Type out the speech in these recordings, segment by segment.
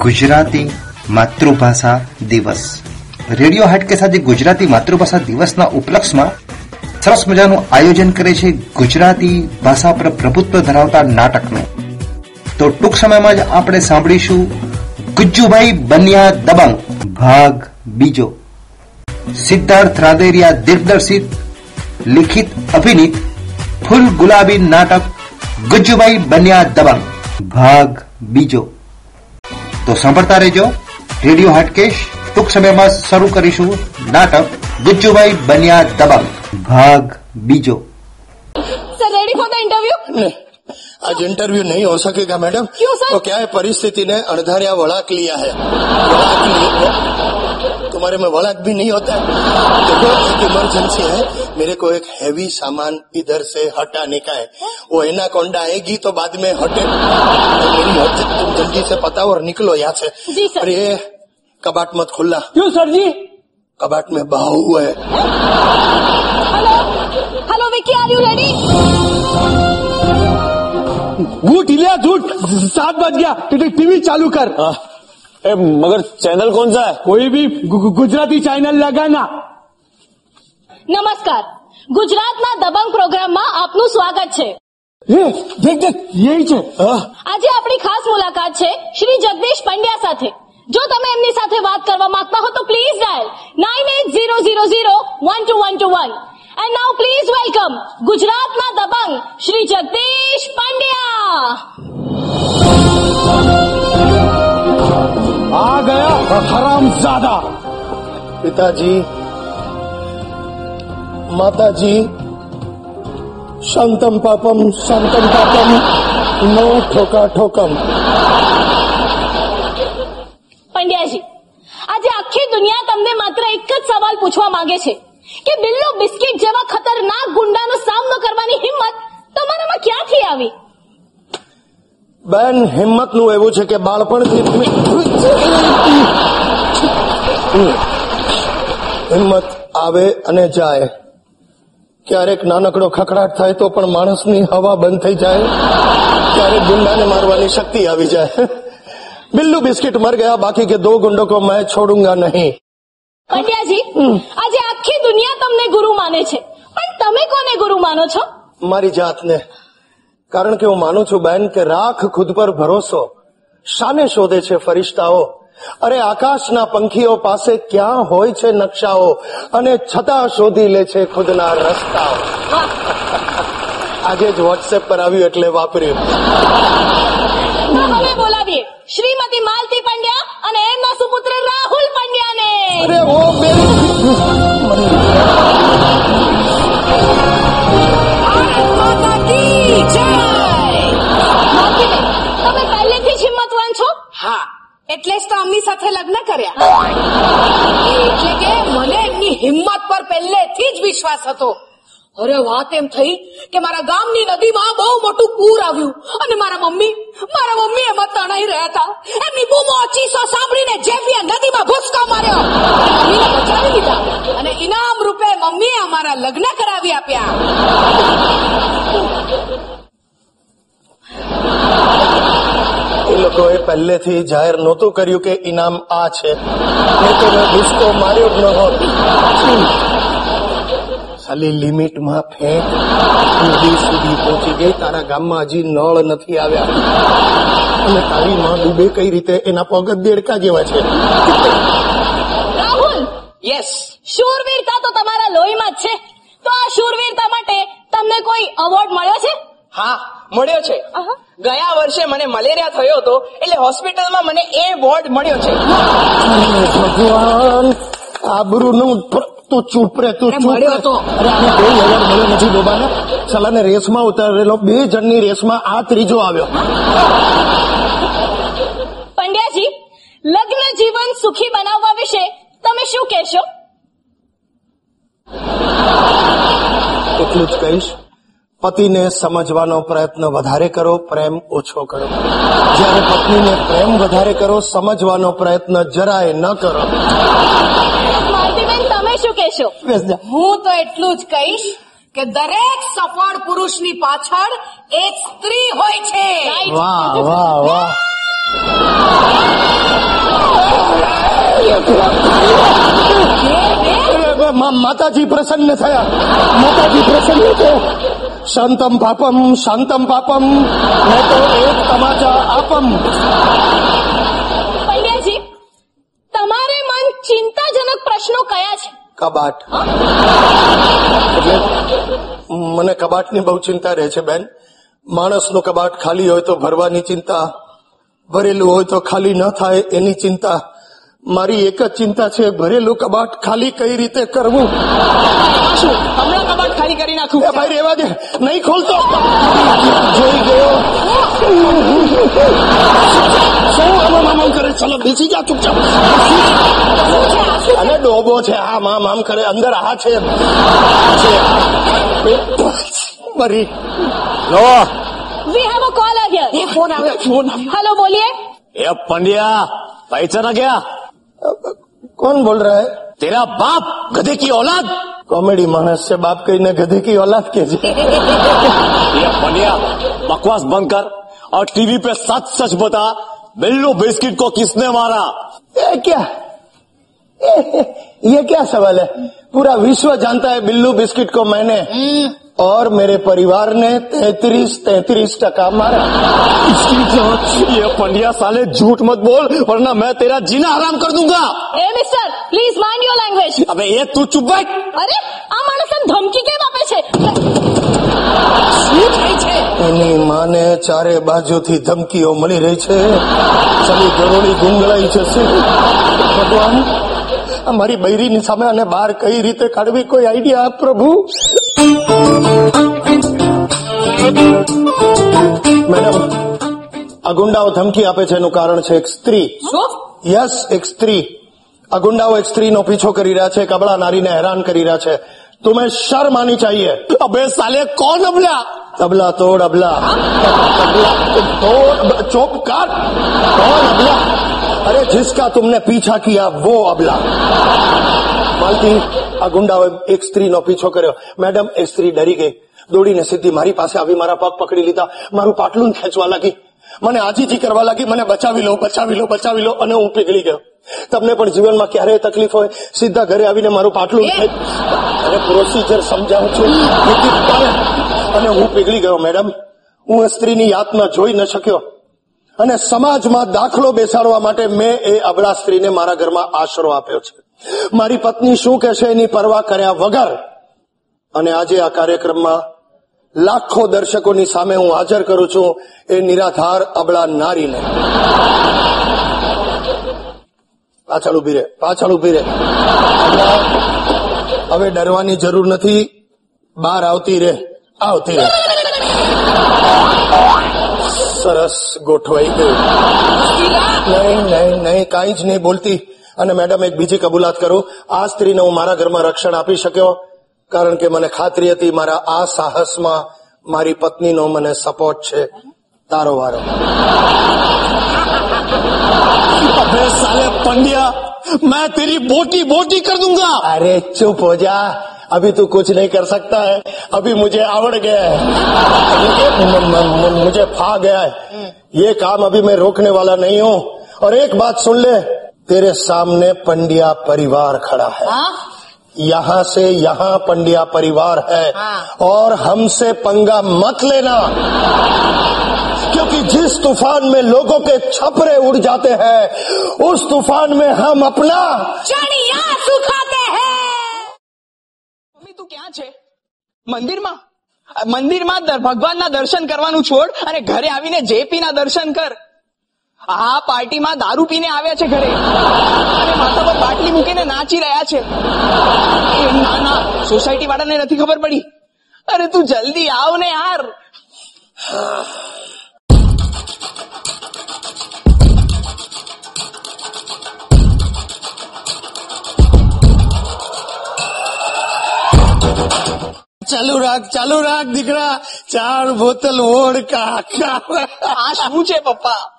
ગુજરાતી માતૃભાષા દિવસ. રેડિયો હાટકેસ સાથે ગુજરાતી માતૃભાષા દિવસના ઉપલક્ષમાં સરસ મજાનું આયોજન કરે છે ગુજરાતી ભાષા પર પ્રભુત્વ ધરાવતા નાટકનું. તો ટૂંક સમયમાં જ આપણે સાંભળીશું ગુજ્જુભાઈ બન્યા દબંગ, ભાગ બીજો. સિદ્ધાર્થ રાદેરિયા દિગ્દર્શિત, લિખિત અભિનીત, ફૂલ ગુલાબી નાટક ગુજ્જુભાઈ બન્યા દબંગ, ભાગ બીજો. તો સાંભળતા રહેજો રેડિયો હાટકેશ ટૂંક સમયમાં શરૂ કરીશું નાટક ગુજ્જુભાઈ બન્યા દબંગ ભાગ બીજો sir ready for the interview नहीं आज इंटरव्यू नहीं हो सकेगा मैडम क्यों, सर? तो क्या है परिस्थिति ने अणधारिया वड़ाक लिया है वड़ाक लिए तुम्हारे में वड़ाक भी नहीं होता है। देखो एक इमरजेंसी है मेरे को एक हैवी सामान इधर से हटाने का है। वो एना एनाकोंडा आएगी तो बाद में हटे। तो मेरी हद तुम जल्दी से बताओ और निकलो यहाँ से। जी, सर। और ये कबाट मत खुलना। क्यों सर जी? कबाट में बहा हुआ है। Hello hello Vicky are you ready झूठ इलिया झूठ सात बज गया। टीवी चालू कर। ए, मगर चैनल कौन सा है कोई भी गु- गु- गुजराती चैनल लगाना નમસ્કાર ગુજરાતના દબંગ પ્રોગ્રામમાં આપનું સ્વાગત છે એ દેખ દેખ यही છે हाँ, આજે આપણી ખાસ મુલાકાત છે શ્રી જગદીશ પંડ્યા સાથે જો તમે એમની સાથે વાત કરવા માંગતા હો તો please dial nine eight zero zero zero one two one two one and now please welcome ગુજરાતના દબંગ શ્રી જગદીશ પંડ્યા आ गया हराम ज्यादा पिताजी माताजी शांतम पापम शांतम पापम नो ठोका ठोकम પંડ્યાજી આજે આખી દુનિયા તમને માત્ર એક જ સવાલ પૂછવા માંગે છે કે બિલ્લો બિસ્કિટ જેવા ખતરનાક ગુંડાનો સામનો કરવાની હિંમત તમારામાં ક્યાંથી આવી બેન હિંમતનું એવું છે કે બાળપણથી હિંમત આવે અને જાય. ક્યારેક નાનકડો ખખડાટ થાય તો પણ માણસની હવા બંધ થઈ જાય. ક્યારેક ગુંડાને મારવાની શક્તિ આવી જાય. બિલ્લુ બિસ્કિટ મર ગયા બાકી કે દો ગુંડો કો મેં છોડુંગા નહીં. પંડ્યાજી આજે આખી દુનિયા તમને ગુરુ માને છે. પણ તમે કોને ગુરુ માનો છો? મારી જાતને. કારણ કે હું માનું છું બેન કે રાખ ખુદ પર ભરોસો શાને શોધે છે ફરિશ્તાઓ? અરે આકાશના પંખીઓ પાસે ક્યાં હોય છે નકશાઓ? અને છતાં શોધી લે છે ખુદના રસ્તાઓ. આજે જ વોટ્સએપ પર આવ્યું એટલે વાપર્યું. બોલાવીએ. શ્રીમતી માલતી પંડ્યા અને એમના સુપુત્ર રાહુલ પંડ્યાને. અરે ઓ હા. એટલે જ તો અમી સાથે લગ્ન કર્યા. એટલે કે મને એમની હિંમત પર પહેલેથી જ વિશ્વાસ હતો. અરે, વાત એમ થઈ કે મારા ગામની નદીમાં બહુ મોટું પૂર આવ્યું અને મારા મમ્મી મારા મમ્મી એમાં તણાઈ રહ્યા હતા એમની બૂમો ચીસો સાંભળીને જેફીએ નદીમાં ભૂસકો માર્યો. બચાવી લીધા અને ઇનામ રૂપે મમ્મીએ અમારા લગ્ન કરાવી આપ્યા. લોકોએ પહેલેથી જાહેર નહોતું કર્યું કે ઇનામ આ છે. તો મેં માર્યો જ ન હોત. ખાલી લિમિટમાં ફેંક. નદી સુધી પહોંચી ગઈ. તારા ગામમાં હજી નળ નથી આવ્યા. અને તારી માં ડૂબે કઈ રીતે? એના પગ દેડકા જેવા છે. રાહુલ! યસ શૂરવીરતા તો તમારા લોહીમાં જ છે? તો આ શૂરવીરતા માટે તમને કોઈ અવોર્ડ મળ્યો છે? હા મળ્યો છે. ગયા વર્ષે મને મલેરિયા થયો હતો એટલે હોસ્પિટલમાં મને એ વોર્ડ મળ્યો છે. ભગવાન આબરૂનું તું ચૂપ રે તું ચૂપ મળ્યો રે. તો. અરે આને કોઈ એવોર્ડ મળ્યો નથી ડોબાને. સલાને રેસમાં ઉતારેલો બે જણની રેસમાં આ ત્રીજો આવ્યો. પંડ્યાજી લગ્ન જીવન સુખી બનાવવા વિશે તમે શું કહેશો? એટલું જ કહીશ. પતિને સમજવાનો પ્રયત્ન વધારે કરો પ્રેમ ઓછો કરો. જ્યારે પત્નીને પ્રેમ વધારે કરો સમજવાનો પ્રયત્ન જરાય ન કરો. તમે શું કહેશો? હું તો એટલું જ કહીશ કે દરેક સફળ પુરુષની પાછળ એક સ્ત્રી હોય છે. વાહ વાહ વાહ. માતાજી પ્રસન્ન થયા. માતાજી પ્રસન્ન થયા. શાંતમ પાપમ શાંતમ પાપમ મેં તો એક તમાચા આપમ પંડ્યાજી તમારે મન ચિંતાજનક પ્રશ્નો કયા છે? કબાટ. એટલે મને કબાટની બહુ ચિંતા રહે છે બેન. માણસનું કબાટ ખાલી હોય તો ભરવાની ચિંતા ભરેલું હોય તો ખાલી ન થાય એની ચિંતા. મારી એક જ ચિંતા છે ભરેલું કબાટ ખાલી કઈ રીતે કરવું? હમણાં કબાટ ખાલી કરી નાખું? ભાઈ રેવા દે નહીં ખોલતો. જોઈ ગયો. શું આમ આમ કરે? ચલો બેસી જા ચૂપચાપ. અને ડોબો છે હા મામ આમ કરે અંદર આ છે. મરી. લો. વી હેવ અ કોલ આવ્યો ફોન આવ્યો ફોન હેલો બોલીએ. એ પંડ્યા પૈસા ના ગયા? कौन बोल रहा है? तेरा बाप गधे की औलाद। कॉमेडी मानस से बाप कहीं ने गधे की औलाद के ये बनिया बकवास बंद कर और टीवी पे सच सच बता बिल्लू बिस्किट को किसने मारा? ये क्या? ये, ये क्या सवाल है? पूरा विश्व जानता है बिल्लू बिस्किट को मैंने। हम्म। और मेरे परिवार ने तैतीस तैतीस टका मारा ये पंडिया साले झूठ मत बोल वरना मैं तेरा जीना हराम कर दूंगा એ mister please mind your language अबे ये तू चुप बैठ અરે આ માણસને ધમકી કેમ આપે છે શું થાય છે એની માને ચારે બાજુથી ધમકીઓ મળી રહી છે ચલી ગરોળી ગુંગળાઈ જશે ભગવાન આ મારી બૈરીની સામે અને બહાર કઈ રીતે કાઢવી કોઈ આઈડિયા આપ પ્રભુ મેડમ આ ગુંડાઓ ધમકી આપે છે એનું કારણ છે એક સ્ત્રી શું યસ એક સ્ત્રી આ ગુંડાઓ એક સ્ત્રીનો પીછો કરી રહ્યા છે એક અબળા નારીને હેરાન કરી રહ્યા છે तुम्हें शर्म आनी चाहिए अबे साले कौन अबला अबला तोड़ अबला अबला तोड़ चुप कर कौन अबला अरे जिसका तुमने पीछा किया वो अबला માલતી આ ગુંડાઓએ એક સ્ત્રીનો પીછો કર્યો મેડમ એ સ્ત્રી ડરી ગઈ દોડીને સીધી મારી પાસે આવી મારા પગ પકડી લીધા મારું પાટલું ખેંચવા લાગી મને આજીજી કરવા લાગી મને બચાવી લો બચાવી લો બચાવી લો અને હું પીગળી ગયો તમને પણ જીવનમાં ક્યારેય તકલીફ હોય સીધા ઘરે આવીને મારું પાટલું ખેંચ- અરે પ્રોસિજર સમજાવું છું અને હું પીગળી ગયો મેડમ હું એ સ્ત્રીની યાતના જોઈ ન શક્યો અને સમાજમાં દાખલો બેસાડવા માટે મેં એ અબળા સ્ત્રીને મારા ઘરમાં આશરો આપ્યો છે. મારી પત્ની શું કહેશે એની પરવા કર્યા વગર અને આજે આ કાર્યક્રમમાં લાખો દર્શકોની સામે હું હાજર કરું છું એ નિરાધાર અબળા નારીને. પાછળ ઊભી રે, પાછળ ઊભી રે. હવે ડરવાની જરૂર નથી. બહાર આવતી રે આવતી રે. સરસ ગોઠવાઈ ગયું નહીં નહીં નહીં કાંઈ જ નહીં બોલતી અને મેડમ એક બીજી કબૂલાત કરું આ સ્ત્રીને હું મારા ઘરમાં રક્ષણ આપી શક્યો કારણ કે મને ખાતરી હતી મારા આ સાહસમાં મારી પત્નીનો મને સપોર્ટ છે તારો વારો अबे साले पंडिया मैं तेरी बोटी बोटी कर दूंगा अरे चुप हो जा अभी तू कुछ नहीं कर सकता है। अभी मुझे आवड़ गया है। मुझे, फा गया है। ये काम अभी मैं रोकने वाला नहीं हूँ। और एक बात सुन ले तेरे सामने पंडिया परिवार खड़ा है। हाँ? यहाँ से यहाँ पंडिया परिवार है। हाँ। और हमसे पंगा मत लेना। क्योंकि जिस तूफ़ान में लोगों के छपरे उड़ जाते हैं उस तूफ़ान में हम अपना चढ़िया सुखा તું ક્યાં છે? મંદિરમાં? મંદિરમાં ભગવાનના દર્શન કરવાનું છોડ અને ઘરે આવીને જેપી ના દર્શન કર. આ પાર્ટીમાં દારૂ પીને આવ્યા છે ઘરે. અને માથા પર બાટલી મૂકીને નાચી રહ્યા છે. ના ના સોસાયટી વાળાને નથી ખબર પડી. અરે તું જલ્દી આવ ને યાર. ચાલુ રાખ ચાલુ રાખ દીકરા. ચાર બોતલ આ શું છે પપ્પા?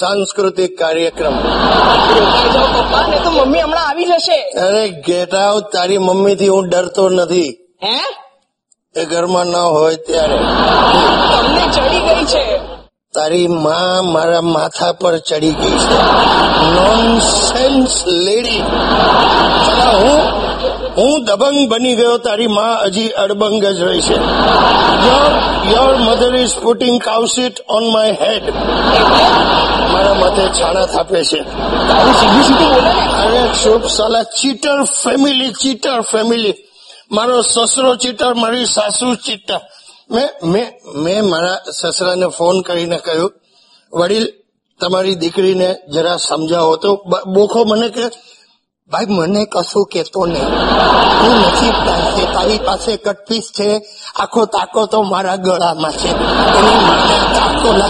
સાંસ્કૃતિક કાર્યક્રમ. પપ્પા ને તો મમ્મી હમણાં આવી જશે. અરે ગેટ આઉટ તારી મમ્મી થી હું ડરતો નથી. હે? એ ઘરમાં ન હોય ત્યારે. તમને ચડી ગઈ છે. તારી માં મારા માથા પર ચડી ગઈ છે. નોનસેન્સ લેડી હું હું દબંગ બની ગયો તારી માં હજી અડબંગ જ રહી છે. Your your mother is putting cow shit on my head મારા માથે છાણા થાપે છે. અરે શુભ સાલા ચીટર ફેમિલી ચીટર ફેમિલી. મારો સસરો ચીટર મારી સાસુ ચીટર. મેં મેં મેં મારા સસરાને ફોન કરીને કહ્યું વડીલ તમારી દીકરીને જરા સમજાવો તો. બોખો મને કે ભાઈ મને કશું કેતો નહીં. હું નથી પાસે તારી પાસે કટપીસ છે. આખો તાકો તો મારા ગળામાં છે.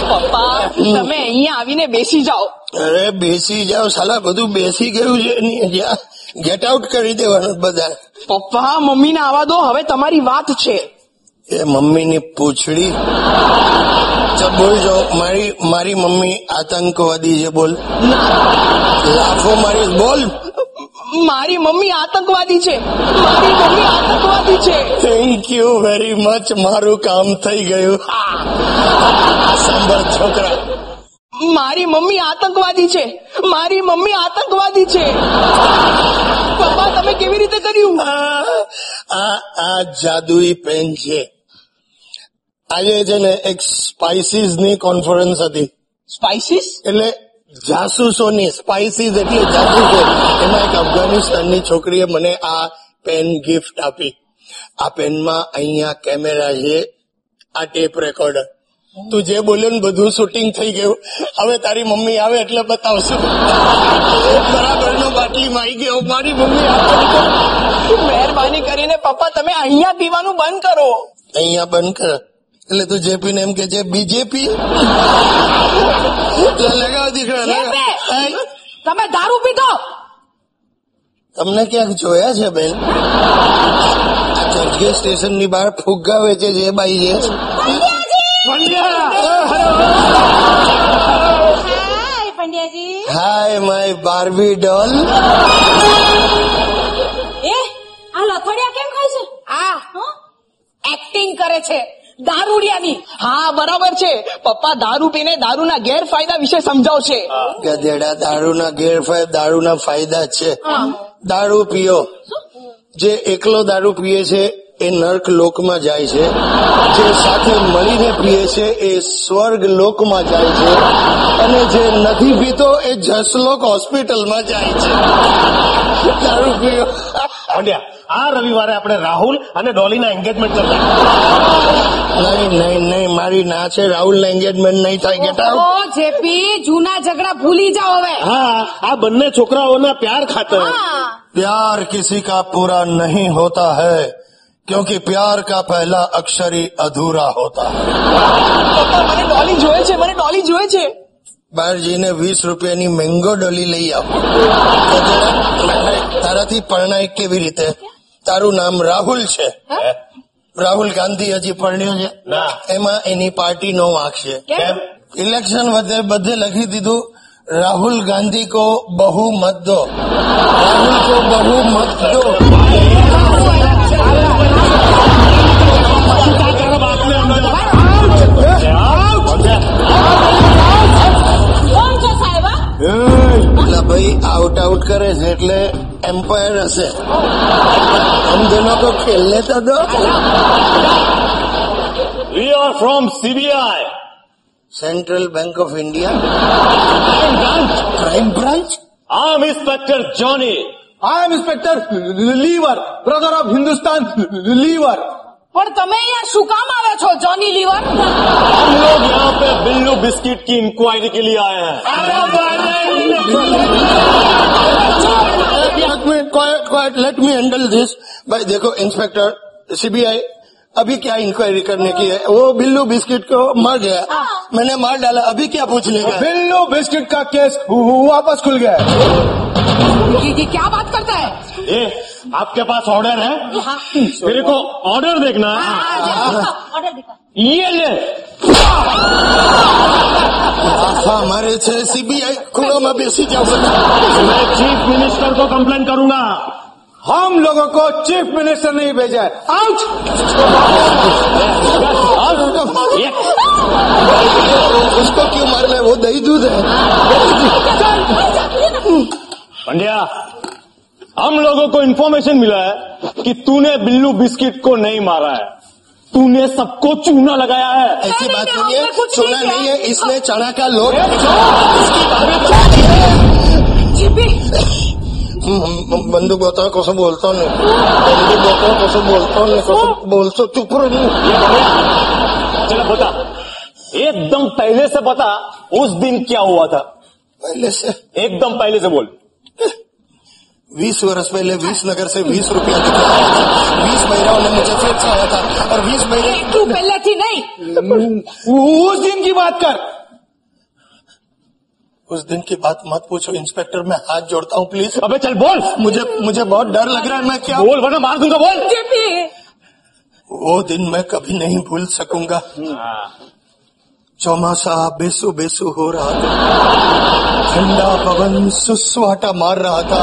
પપ્પા તમે અહીંયા આવીને બેસી જાઓ. અરે બેસી જાઓ. સાલા બધું બેસી ગયું છે ગેટ આઉટ કરી દેવાનું બધા. પપ્પા મમ્મીને આવા દો. હવે તમારી વાત છે. એ મમ્મીની પૂંછડી. બોલ જો મારી મારી મમ્મી આતંકવાદી છે બોલ. લાખો મારી બોલ. મારી મમ્મી આતંકવાદી છે. મારી મમ્મી આતંકવાદી છે. થેન્ક યુ વેરી મચ મારું કામ થઈ ગયું. હા. સાંભળ છોકરા. મારી મમ્મી આતંકવાદી છે. મારી મમ્મી આતંકવાદી છે. પપ્પા તમે કેવી રીતે કર્યું? આ આ જાદુઈ પેન છે. આજે છે ને એક સ્પાઇસીસની કોન્ફરન્સ હતી. સ્પાઇસીસ? એટલે જાસૂસોની સ્પાઇસીસ એટલે જાસૂસો. એમાં એક અફઘાનિસ્તાનની છોકરીએ મને આ પેન ગિફ્ટ આપી. આ પેનમાં અહીંયા કેમેરા છે આ ટેપ રેકોર્ડર તું જે બોલ્યો ને બધું શૂટિંગ થઈ ગયું. હવે તારી મમ્મી આવે એટલે બતાવશું. બરાબર નો બાટલીમાં આવી ગયો. મારી મમ્મી મહેરબાની કરીને પપ્પા તમે અહીંયા પીવાનું બંધ કરો. અહીંયા બંધ કર. એટલે તું જેપી ને એમ કે છે બીજેપી? લગાવ દીકરા. તમે દારૂ પીધો? તમને ક્યાંક જોયા છે બેન? ચર્ચગેટ સ્ટેશનની બહાર ફુગ્ગા વેચે છે બાઈ જે હાય માય બાર્બી ડોલ. એ આ લથડિયા કેમ ખાય છે? આ એક્ટિંગ કરે છે. દારૂડિયાની હા બરાબર છે. પપ્પા દારૂ પીને દારૂના ગેરફાયદા વિશે સમજાવશે. ગધેડા દારૂના ગેરફાયદા દારૂના ફાયદા છે. દારૂ પીઓ. જે એકલો દારૂ પીએ છે એ નર્ક લોકમાં જાય છે. જે સાથે મળીને પીએ છે એ સ્વર્ગ લોકમાં જાય છે. અને જે નથી પીતો એ જસલોક હોસ્પિટલમાં જાય છે. દારૂ પીઓ. આ રવિવારે આપણે રાહુલ અને ડોલીના એન્ગેજમેન્ટ કરતા નહીં નહીં નહીં મારી ના છે રાહુલ એન્ગેજમેન્ટ નહીં થાય ગેટ આઉટ ઓ જેપી જૂના ઝઘડા ભૂલી જાઓ હવે હા આ બંને છોકરાઓના પ્યાર ખાતર હા प्यार किसी का पूरा नहीं होता है क्योंकि प्यार का पहला अक्षर ही अधूरा होता है પપ્પા મને ડોલી જોએ છે મને ડોલી જોએ છે બહાર જઈને વીસ રૂપિયાની મેંગો ડોલી લઈ આવ તારાથી પરણાય કેવી રીતે તારું નામ રાહુલ છે. રાહુલ ગાંધી હજી પરણ્યો છે. એમાં એની પાર્ટી નો વાંક છે. ઇલેક્શન વચ્ચે બધે લખી દીધું રાહુલ ગાંધી કો બહુ મત દો. રાહુલ કો બહુ મત દો. કોણ એટલે ભાઈ આઉટ આઉટ કરે છે એટલે એમ્પાયર હશે સમજેલો તો ખેલને તો દો we are from CBI central bank of India crime branch I am inspector Johnny I am inspector Lever brother of Hindustan Lever પણ તમે અહીંયા શું કામ આવ્યા છો જોની લીવર हम लोग यहाँ पे बिल्लू बिस्किट की इंक्वायरी के लिए आए हैं quite let me handle this भाई देखो इंस्पेक्टर सीबीआई अभी क्या इंक्वायरी करने की है वो बिल्लू बिस्किट को मर गया मैंने मार डाला अभी क्या पूछने का है? बिल्लू बिस्किट का केस वापस खुल गया है ये ये क्या बात करता है ये आपके पास ऑर्डर है? हाँ। मेरे को ऑर्डर देखना है। हाँ, हाँ, ये ले। हमारे से सीबीआई खुलो में बेसी जाऊँगा मैं चीफ मिनिस्टर को कंप्लेन करूँगा। हम लोगों को चीफ मिनिस्टर नहीं भेजा आउट उसको क्यों मारना है? वो दही दूध है। पंड्या हम लोगों को इन्फॉर्मेशन मिला है कि तूने बिल्लू बिस्किट को नहीं मारा है। तूने सबको चूना लगाया है। ऐसी बात नहीं, है सोना नहीं। है इसने चना का हम्म, बंदूक बताओ कसम बोलता नहीं बंदूक बताओ कसम बोलता नहीं कसम बोलता चुप रहो चलो बता। एकदम पहले से बता उस दिन क्या हुआ था? पहले से। एकदम पहले से बोल। बीस वर्ष पहले बीस नगर से बीस रुपया बीस महीना उन्होंने मुझे आया था और बीस महीने तू पहले थी नहीं उस दिन की बात कर। उस दिन की बात मत पूछो इंस्पेक्टर मैं हाथ जोड़ता हूँ प्लीज़ अबे चल बोल। मुझे मुझे बहुत डर लग रहा है मैं क्या बोल वरना मार दूँगा बोल। वो दिन मैं कभी नहीं भूल सकूँगा। हाँ। चौमासा बेसु बेसु हो रहा था ठंडा पवन सुसवाटा मार रहा था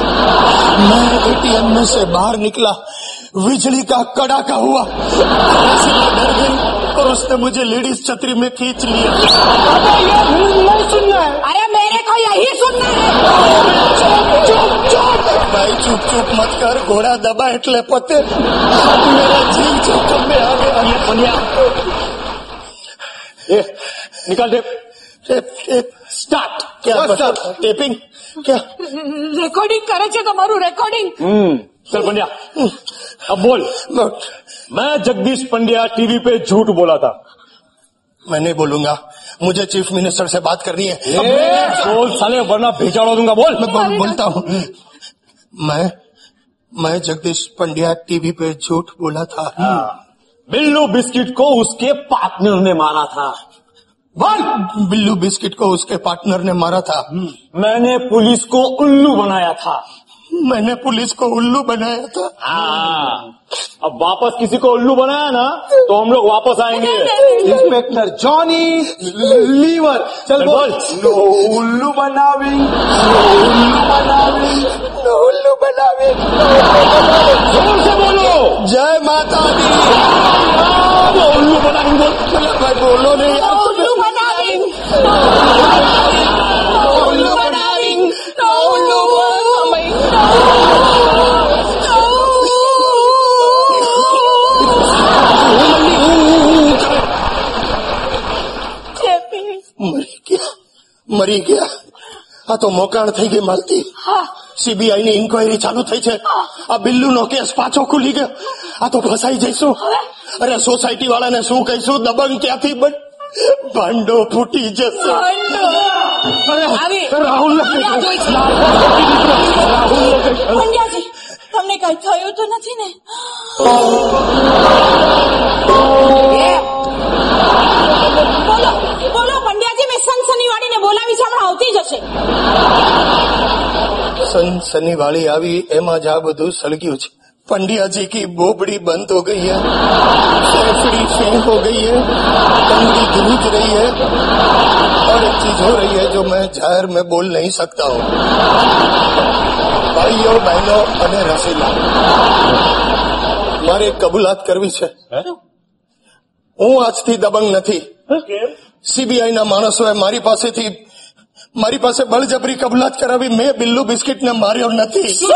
मैं एटीएम में से बाहर निकला बिजली का कड़ाका हुआ ऐसे में डर गई और उसने मुझे लेडीज छतरी में खींच लिया नहीं सुनना है અરે મેરે કો યહી સુનના હે चुप चुप भाई चुप चुप मत कर घोड़ा दबा એટલે પતે मेरा जीव जोखम में आ गया ये बनिया ए, निकाल दे टेप टेप स्टार्ट क्या बता टेपिंग क्या રેકોર્ડિંગ કરે છે તમારું રેકોર્ડિંગ हम्म चल पंड्या अब बोल बट मैं जगदीश पंड्या टीवी पे झूठ बोला था मैं नहीं बोलूंगा मुझे चीफ मिनिस्टर से बात करनी है अब ए, बोल साले वरना भेजाड़ा दूंगा बोल मैं बोल, बोलता हूँ मैं मैं जगदीश पंड्या टीवी पे झूठ बोला था बिल्लू बिस्किट को उसके पार्टनर ने मारा था बोल बिल्लू बिस्किट को उसके पार्टनर ने मारा था मैंने पुलिस को उल्लू बनाया था मैंने पुलिस को उल्लू बनाया था। हाँ। अब वापस किसी को उल्लू बनाया ना तो हम लोग वापस आएँगे। इंस्पेक्टर जॉनी लीवर चल बोल। नो उल्लू बनावे नो उल्लू बनावे ज़ोर से बोलो जय माता दी। हाँ, उल्लू बनाएँगे बोलो नहीं। उल्लू बनावे। મરી ગયા. આ તો મોકાણ થઈ ગઈ માલતી. સીબીઆઈ ની ઇન્કવાયરી ચાલુ થઈ છે. આ બિલ્લુ નો કેસ પાછો ખુલી ગયો. આ તો ફસાઈ જઈશું. અરે સોસાયટી વાળાને શું કહીશું? દબંગ ક્યાંથી બન ભાંડો ફૂટી જશે. રાહુલ તમને કઈ થયું તો નથી ને? બોલો બોલો પંડ્યાજી મેં સનસની વાળીને બોલાવી છે હમણાં આવતી જશે સનસની વાળી આવી એમાં જ આ બધું સળગ્યું છે पंडिया जी की बोबड़ी बंद हो गई है फेफड़ी फेंक हो गई है कंगड़ी दूध रही है और एक चीज हो रही है जो मैं जाहिर में बोल नहीं सकता हूँ ભાઈઓ બહેનો અને રસીલા મારે એક કબૂલાત કરવી છે હું આજથી દબંગ નથી સીબીઆઈ ના માણસોએ મારી પાસેથી મારી પાસે બળજબરી કબૂલાત કરાવી મેં બિલ્લુ બિસ્કિટને માર્યો નથી. ચીફ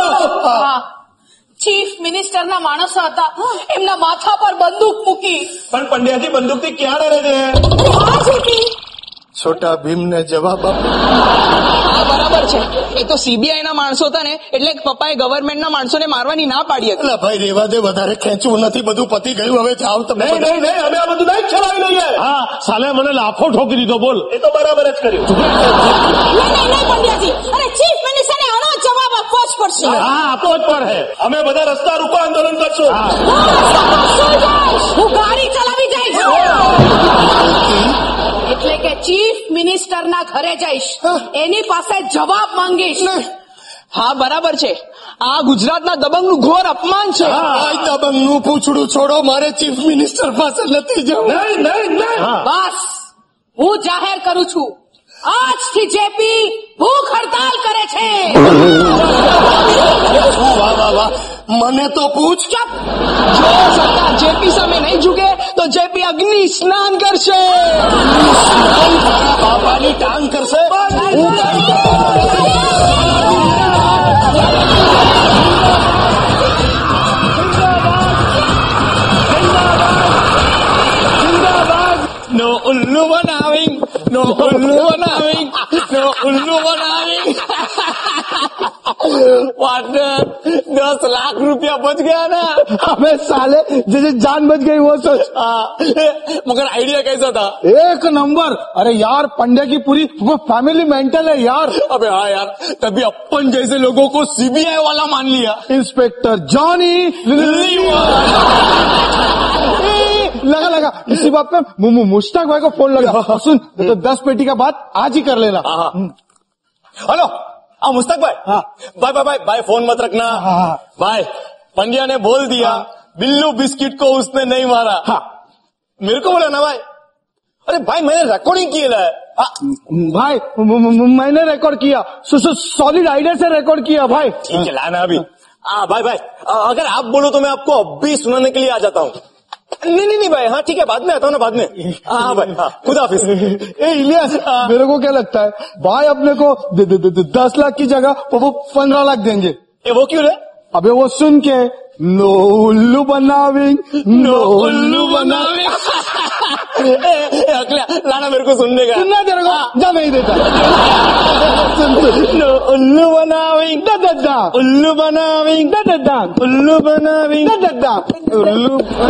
ચીફ મિનિસ્ટરના માણસો હતા. એમના માથા પર બંદૂક મૂકી. પણ પંડ્યાજી બંદૂકથી ક્યાં ડરે છે? છોટા ભીમને જવાબ આપ. હા બરાબર છે. એ તો સીબીઆઈ ના માણસો હતા ને એટલે પપ્પાએ ગવર્મેન્ટ ના માણસોને મારવાની ના પાડી હતી. એટલે ભાઈ રેવા દે વધારે ખેંચવું નથી બધું પતી ગયું હવે જાવ તમે નહીં નહીં નહીં અમે આ બધું નહીં ચલાવી લઈએ. હા સાલે મને લાફો ઠોકી દીધો બોલ. એ તો બરાબર જ કર્યું. નહીં નહીં પંડ્યાજી. અરે ચીફ મિનિસ્ટરને આનો જવાબ આપવો જ પડશે. હા આપવો જ પડે. અમે બધા રસ્તા રૂપા આંદોલન કરશું. હું. ગાડી ચલાવી જઈશ એટલે કે ચીફ મિનિસ્ટરના ઘરે જઈશ. એની પાસે જવાબ માંગીશ. હા બરાબર છે. આ ગુજરાતના દબંગનું ઘોર અપમાન છે. આ દબંગનું પૂછડું છોડો મારે ચીફ મિનિસ્ટર પાસે નથી જવું. બસ હું જાહેર કરું છું. આજથી જેપી ભૂખ હડતાલ કરે છે. વાહ વાહ વાહ. મને તો પૂછ. જો સરકાર જેપી સામે નહીં ઝૂકે તો જેપી અગ્નિ સ્નાન કરશે બાપાની ટાંગ કરશે નો ઉલ્લુ બનાવી નો ઉલ્લુ બનાવી નો ઉલ્લુ બનાવી पार्टनर दस लाख रुपया बच गया ना। अबे साले जैसे जान बच गई वो सोच। हाँ, मगर आइडिया कैसा था? एक नंबर। अरे यार पंड्या की पूरी वो फैमिली मेंटल है यार। अबे हाँ यार तभी अपन जैसे लोगों को सीबीआई वाला मान लिया। इंस्पेक्टर जॉनी लगा लगा। इसी बात पे मुश्ताक भाई को फ़ोन लगा। सुन तो दस पेटी का बात आज ही कर लेना। हाँ, हाँ। हेलो। हाँ मुस्तक भाई हाँ। भाई भाई भाई फ़ोन मत रखना। हाँ, हाँ। भाई पंड्या ने बोल दिया बिल्लू बिस्किट को उसने नहीं मारा। हाँ। मेरे को बोला ना भाई। अरे भाई मैंने रिकॉर्डिंग किया है हाँ, भाई मैंने रिकॉर्ड किया। सॉलिड आइडिया से रिकॉर्ड किया भाई। ठीक है लाना अभी। हाँ। भाई भाई आ, अगर आप बोलो तो मैं आपको अभी सुनाने के लिए आ जाता हूँ। नहीं नहीं नहीं भाई। हाँ ठीक है बाद में आता हूँ ना बाद में। हाँ हाँ भाई हाँ खुदा हाफिज। ए इलियास मेरे को क्या लगता है भाई अपने को द- द- द- दस लाख की जगह वो- पंद्रह लाख देंगे। ए वो क्यों रे? अबे वो सुन के नो उल्लू बनाविंग नो उल्लू बनावे ए, ए, अगला लाना मेरे को सुनने का सुनना तेरे को जा नहीं देता सुन सुन नो उल्लू बनावे दा दा दा उल्लू बनावे दा दा दा उल्लू बनावे दा दा दा उल्लू दा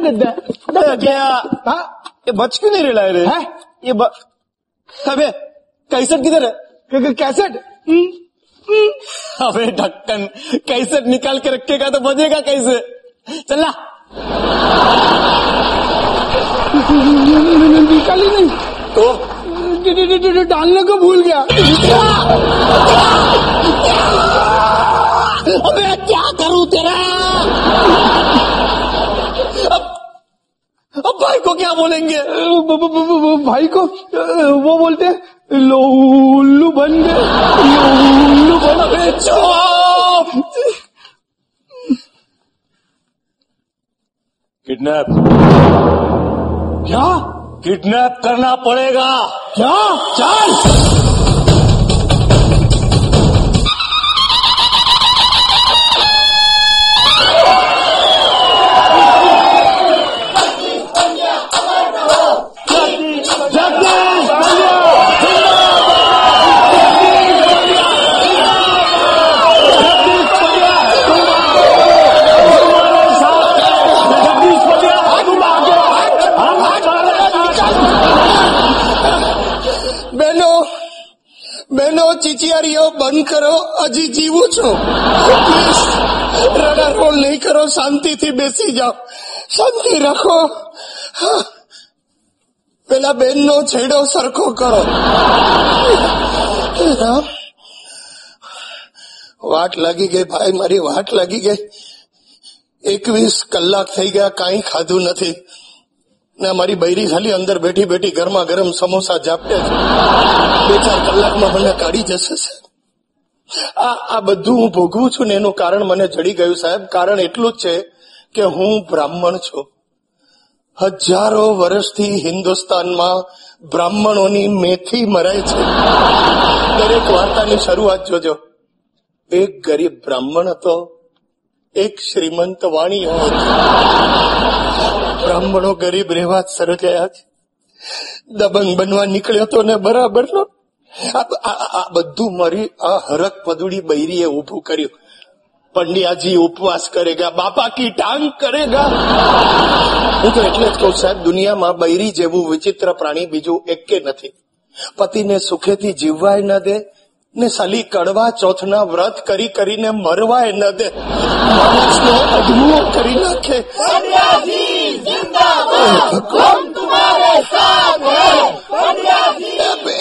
दा दा ए, क्या हाँ ये बच क्यों नहीं रहा है रे हैं? ये ब... अबे कैसेट किधर है कै- कै- कैसेट अबे ढक्कन कैसेट निकाल के रखेगा तो बजेगा कैसे चलना निकाली नहीं तो ड- ड- ड- ड- डालने को भूल गया अबे क्या करूं तेरा अब भाई को क्या बोलेंगे ब- ब- ब- ब- भाई को वो बोलते हैं, लो उल्लू बन गए लो उल्लू बन गए किडनैप क्या किडनैप करना पड़ेगा क्या चल બંધ કરો, હજી જીવું છું. પ્લીઝ નહીં કરો, શાંતિથી બેસી જાઓ. શાંતિ રાખો. પેલા બેનનો છેડો સરખો કરો. વાટ લાગી ગઈ ભાઈ, મારી વાટ લાગી ગઈ. એકવીસ કલાક થઈ ગયા, કાંઈ ખાધું નથી. ને, મારી બૈરી ખાલી અંદર બેઠી બેઠી ગરમા ગરમ સમોસા જાપટે બે ચાર કલાકમાં મને કાઢી જશે. આ આ બધું હું ભોગવું છું ને એનું કારણ મને જડી ગયું સાહેબ. કારણ એટલું જ છે કે હું બ્રાહ્મણ છું. હજારો વર્ષથી હિન્દુસ્તાનમાં બ્રાહ્મણોની મેથી મરાય છે. દરેક વાર્તાની શરૂઆત જોજો. એક ગરીબ બ્રાહ્મણ હતો. એક શ્રીમંત વાણી હતો. બ્રાહ્મણો ગરીબ રહેવા જ સર્જાયા છે. દબંગ બનવા નીકળ્યો તો ને બરાબર નો? આ બધું મારી આ હરક પદુડી બૈરીએ ઉભું કર્યું. પંડ્યાજી ઉપવાસ કરેગા બાપા કી ટાંગ કરેગા. હું તો એટલે જ કહું સાહેબ દુનિયામાં બૈરી જેવું વિચિત્ર પ્રાણી બીજું એકે નથી. પતિને સુખેથી જીવવાય ન દે ને સાલી કડવા ચોથના વ્રત કરી કરીને મરવાય ન દે. માણસને અજમુઓ કરી નાખે.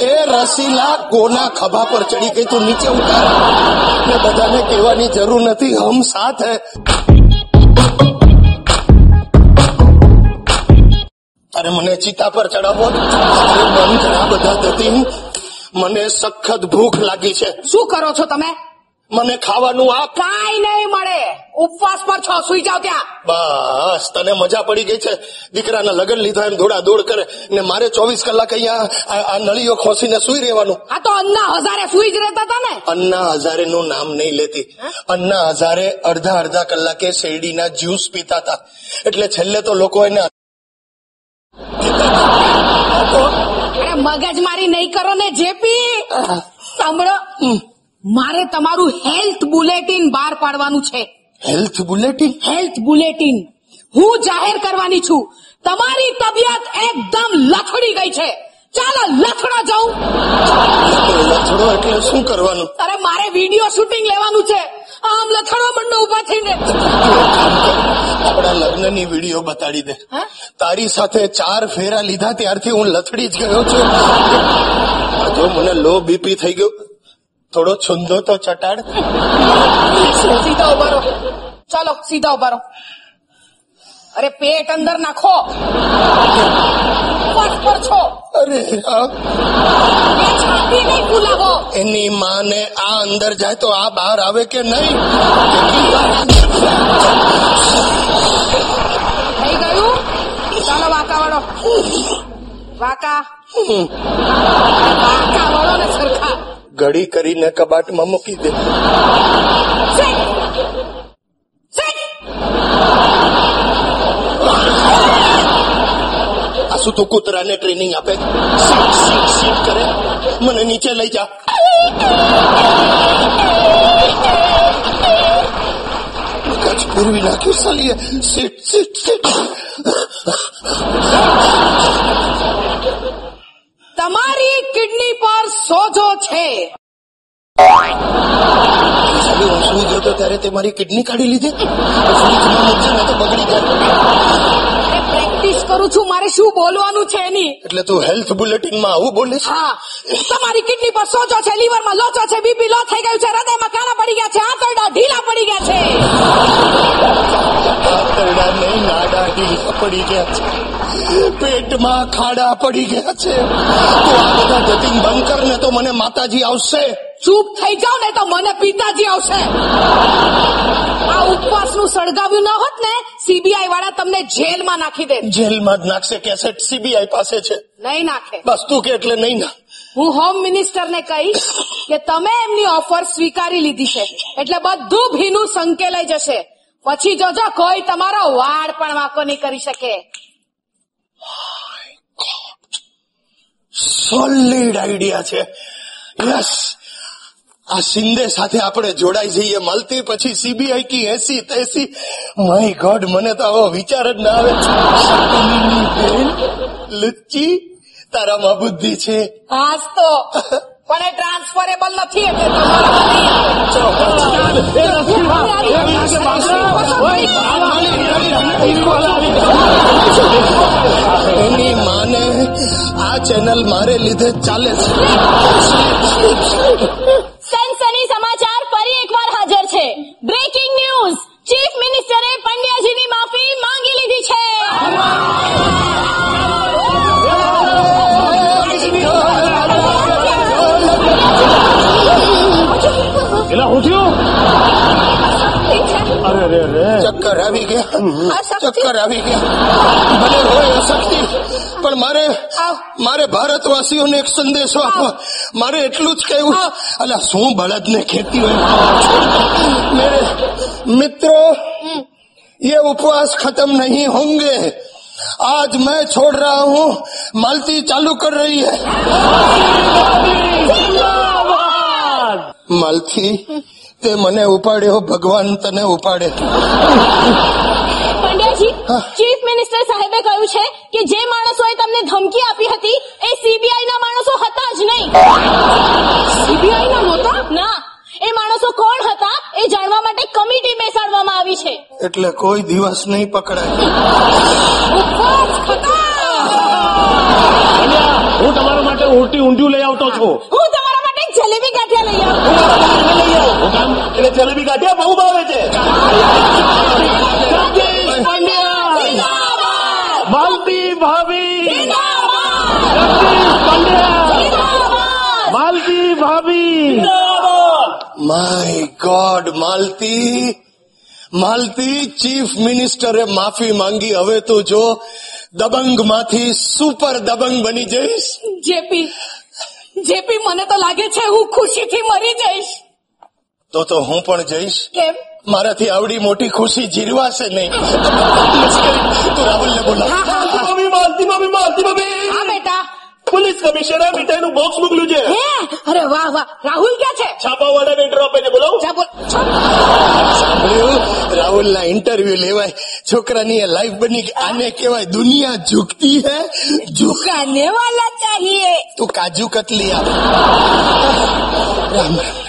એ રસીલા કોના ખભા પર ચડી ગઈ તું નીચે ઉતાર. ને બધાને કહેવાની જરૂર નથી, હમ સાથ. હે અરે મને ચિતા પર ચડાવો. બંધ બધા થતી મને સખત ભૂખ લાગી છે. શું કરો છો તમે? મને ખાવાનું આ કાંઈ નહીં મળે. ઉપવાસ પર છો સુઈ જાવ ત્યાં. બસ તને મજા પડી ગઈ છે. દીકરાના લગ્ન લીધા એમ દોડા દોડ કરે ને મારે ચોવીસ કલાક અહીંયા આ- નળીઓ ખોસીને સુઈ રહેવાનું. આ તો અન્ના હજારે સુઈ જ રહેતા હતા ને. અન્ના હજારે નું નામ નહીં લેતી. અન્ના હજારે અડધા અડધા કલાકે શેરડીના જ્યુસ પીતા હતા. એટલે છેલ્લે તો લોકો એને મગજ મારી નહીં કરો ને જેપી. સાંભળો. મારે તમારું હેલ્થ બુલેટિન બહાર પાડવાનું છે. Health bulletin? Health bulletin. હું જાહેર કરવાની છું. તમારી તબિયત એકદમ લથડી ગઈ છે. ચાલો લથડો જાઉં. લથડો એટલે શું કરવાનું? અરે મારે વીડિયો શૂટિંગ લેવાનું છે. આમ લથડો મંડો ઊભા થઈને. આપણા લગ્નની વીડિયો બતાડી દે. હા? તારી સાથે ચાર ફેરા લીધા ત્યારથી હું લથડી જ ગયો છું. જો મને લો બીપી થઈ ગયો થોડો છુંદો તો ચટાડ. સીધા ઊભા રહો. ચાલો સીધા ઊભા રહો. અરે પેટ અંદર નાખો. પર છો. અરે છાતી નહીં ફૂલાવો એની માને આ અંદર જાય તો આ બહાર આવે કે નહીં? થઈ ગયું? ચાલો વાકા વળો. વાંકા. વાંકા વળો ને સરખા. ઘડી કરીને કબાટમાં મૂકી દે. શું તું કૂતરાને ટ્રેનિંગ આપે? કરે? મને નીચે લઈ જા. પૂરવી નાખ્યું, સાલીએ. સીટ સીટ સીટ તમારી કિડની પર સોજો છે. ત્યારે તે મારી કિડની કાઢી લીધી. તો બગડી અરે પ્રેક્ટિસ કરું છું મારે શું બોલવાનું છે એની? એટલે તું હેલ્થ બુલેટિનમાં આવું બોલીશ? હા તમારી કિડની પર સોજો છે લીવરમાં લોચો છે બીપી લો થઈ ગયું છે હૃદયમાં કાણા પડી ગયા છે આંતરડા ઢીલા પડી ગયા છે. આંતરડા નહીં નાડા ઢીલા પડી ગયા છે. પેટમાં ખાડા પડી ગયા છે. તો આ બધા જતીન બંધ કર ને તો મને માતાજી આવશે. ચૂપ થઈ જાવ ને તો મને પિતાજી આવશે. આ ઉપવાસનું સળગાવ્યું ન હોત ને સીબીઆઈ વાળા તમને જેલમાં નાખી દે જેલમાં જ નાખશે કેસેટ સીબીઆઈ પાસે છે. નહીં નાખે. બસ તું કે એટલે નહીં ના. હું હોમ મિનિસ્ટર ને કહીશ કે તમે એમની ઓફર સ્વીકારી લીધી છે. એટલે બધું ભીનું સંકેલાઈ જશે. પછી જોજો કોઈ તમારો વાળ પણ વાંકો નહીં કરી શકે. સોલિડ આઈડિયા છે. યસ આ શિંદે સાથે આપણે જોડાઈ જઈએ. મળતી પછી સીબીઆઈ કી એસી તેસી. માય ગોડ મને તો આવો વિચાર જ ના આવે. લુચ્ચી તારામાં બુદ્ધિ છે. આજ તો. પણ એ ટ્રાન્સફરેબલ નથી એની માને આ ચેનલ મારે લીધે ચાલે છે. બ્રેકિંગ ન્યૂઝ ચીફ મિનિસ્ટરે પંડ્યાજીની માફી માંગી લીધી છે. એલા હું અરે અરે અરે ચક્કર આવી ગયા ચક્કર આવી ગયા ભલે હોય શક્તિ પણ મારે મારે ભારતવાસીઓને એક સંદેશો આપવો મારે એટલું જ કહેવું અલા શું બળદને ખેતી હોય મેરે મિત્રો ये उपवास खत्म नहीं होंगे आज मैं छोड़ रहा हूँ मालती चालू कर रही है માલથી તે મને ઉપાડ્યો ભગવાન તને ઉપાડે. પંડ્યાજી ચીફ મિનિસ્ટર સાહેબે કહ્યું છે કે જે માણસોએ તમને ધમકી આપી હતી એ સીબીઆઈ ના માણસો હતા જ નહીં. સીબીઆઈ ના નહોતા? ના. એ માણસો કોણ હતા એ જાણવા માટે કમિટી બેસાડવામાં આવી છે. એટલે કોઈ દિવસ નહીં પકડાય. હું તમારા માટે ઉલટી ઊંધિયું લઈ આવતો છું. હું જલેબી ગાંઠિયા લઈ આવું. એટલે જલેબી ગાંઠિયા બહુ ભાવે છે! માલતી ભાભી! માલતી ભાભી. My God Malti. Malti chief મિનિસ્ટરે માફી માંગી. હવે તું જો દબંગમાંથી સુપર દબંગ બની જઈશ. જેપી. જેપી મને તો લાગે છે હું ખુશીથી મરી જઈશ તો તો હું પણ જઈશ કેમ મારાથી આવડી મોટી ખુશી જીરવાશે નહીં તું રાહુલને બોલા હા, હા, હા. Mummy Malti mummy Malti mummy હા બેટા પોલીસ કમિશનર મીઠાઈનું બોક્સ મોકલ્યું છે. હે? અરે વાહ વાહ. રાહુલ ક્યાં છે? છાપાવાળાને ઇન્ટરવ્યુ આપે છે બોલો. રાહુલ ના ઇન્ટરવ્યુ લેવાય. છોકરાની એ લાઈફ બની આને કેવાય દુનિયા ઝુકતી હે. ઝુકાને વાલા ચાહીએ. તું કાજુ કતલી આપ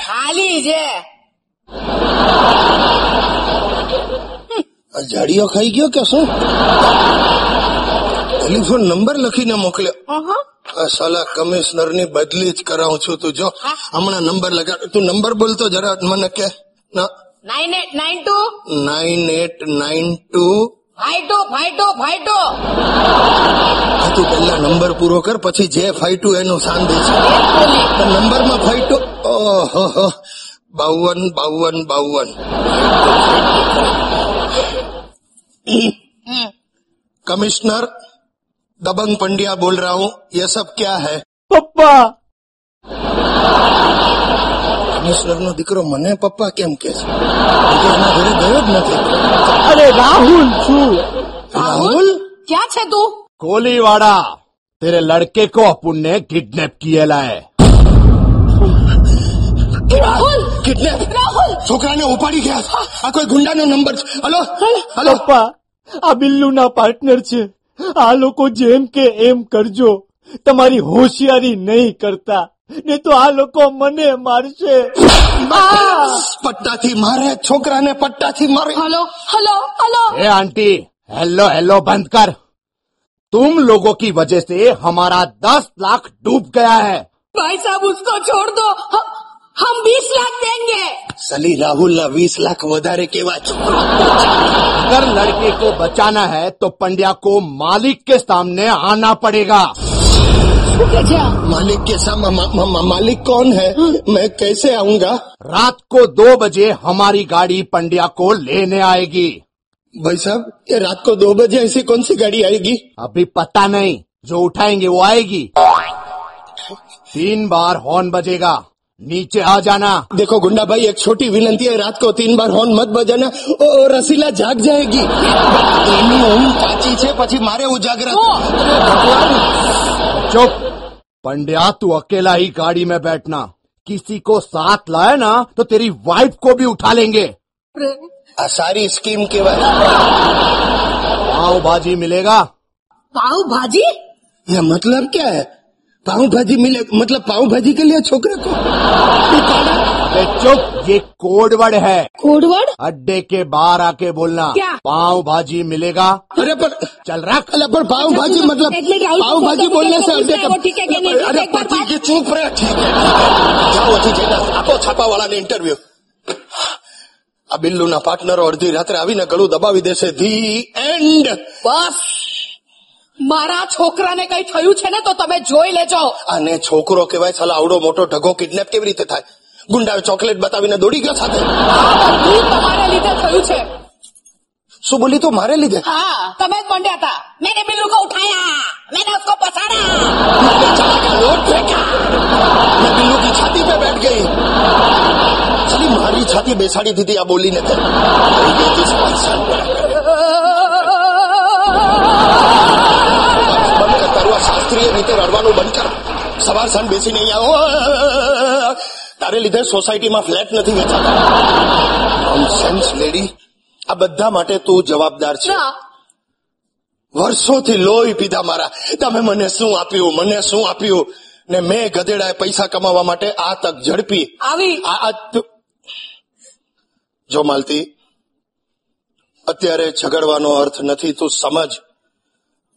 ખાલી છે. જડિયો ખાઈ ગયો કે શું? ટેલિફોન નંબર લખીને મોકલ્યો. સાલા કમિશનરની બદલી જ કરાવું છું તું જો. હમણાં નંબર લગાડ. તું નંબર બોલતો જરા મને કે. Nine eight nine two. Nine eight nine two. ફાઈટો ફાઈટો ફાઈટો તું પહેલા નંબર પૂરો કર પછી જે ફાઈટું એનું સાન દઈશ નંબરમાં ફાઈટો ઓહો બાવન બાવન બાવન. કમિશનર दबंग पंड्या बोल रहा हूँ ये सब क्या है પપ્પા કમિશનર નો દીકરો મને પપ્પા કેમ કે છે હજી એના ઘરે ગયો જ નથી અરે રાહુલ છું રાહુલ ક્યાં છે તું कोलीवाड़ा तेरे लड़के को अपुन ने किडनैप किया है રાહુલ કિડનેપ રાહુલ છોકરાને ઉપાડી ગયા આ કોઈ ગુંડાનો નંબર છે હલો હલો પપ્પા આ બિલ્લુના પાર્ટનર છે આ લોકો જેમ કે એમ કરજો તમારી હોશિયારી નહીં કરતા ને તો આ લોકો મને મારશે પટ્ટાથી મારે છોકરાને પટ્ટાથી મારે હલો હલો હલો ए आंटी हेलो हेलो बंद कर तुम लोगों की वजह से हमारा दस लाख डूब गया है भाई साहब उसको छोड़ दो हम हम बीस लाख देंगे સલી રાહુલના વીસ લાખ વધારે કેવા છોકરો अगर लड़के को बचाना है तो पंड्या को मालिक के सामने आना पड़ेगा શું કે છે આ? मालिक के सामने मा, मा, मा, मालिक कौन है मैं कैसे आऊंगा रात को दो बजे हमारी गाड़ी पंड्या को लेने आएगी भाई साहब ये रात को दो बजे ऐसी कौन सी गाड़ी आएगी अभी पता नहीं जो उठाएंगे वो आएगी तीन बार हॉर्न बजेगा नीचे आ जाना। देखो गुंडा भाई एक छोटी विनती है रात को तीन बार हॉर्न मत बजाना ओ, ओ रसीला जाग जाएगी। चाची ઊંઘ કાચી છે चुप। पंड्या तू अकेला ही गाड़ी में बैठना। किसी को साथ लाए ना तो तेरी वाइफ को भी उठा लेंगे। सारी स्कीम के કેવાય पाव भाजी मिलेगा। पाव भाजी? ये मतलब क्या है? पाव भाजी मिले मतलब पाव भाजी के लिए छोकरे को अबे चुप ये कोड वर्ड है कोडवर्ड अड्डे के बाहर आके बोलना क्या? पाव भाजी मिलेगा अरे पर चल रख अरे पर पाव भाजी मतलब एक मिनट राहुल, पाव भाजी तो बोलने से तो अड्डे वो ठीक है कि नहीं? अरे एक बार पति बात- की चुप रहे ठीक है જાઓ હજી જઈને આપો છાપા વાળાને ઇન્ટરવ્યુ આ બિલ્લુના પાર્ટનરો અડધી રાત્રે આવીને ગળું દબાવી દેશે ધી એન્ડ બસ મારા છોકરાને કઈ થયું છે ને તો તમે જોઈ લેજો આને છોકરો કહેવાય સાલા આવડો મોટો ઢગો કિડનેપ કેવી રીતે થાય ગુંડાએ ચોકલેટ બતાવીને દોડી ગયો સાથે આ બધું તમારે લીધે થયું છે શું બોલી તો મારે લીધે हाँ તમે જ મંડ્યા था मैंने बिल्लू को उठाया मैंने उसको पसारा मैंने चला के नोट फेंका मैं बिल्लू की छाती पे बैठ गई चली मारी छाती बेसाड़ी दीदी आ बोली ने શાસ્ત્રીય રીતે રડવાનું બંધ કર. સવાર સાંજ બેસી નહીં આવો તારે લીધે સોસાયટીમાં ફ્લેટ નથી વેચાતા. સેન્સ લેડી આ બધા માટે તું જવાબદાર છે. વર્ષોથી લોહી પીધા મારા. તમે મને શું આપ્યું? મને શું આપ્યું? ને મેં ગધેડાએ પૈસા કમાવા માટે આ તક ઝડપી. આવી. જો માલતી અત્યારે ઝઘડવાનો અર્થ નથી તું સમજ.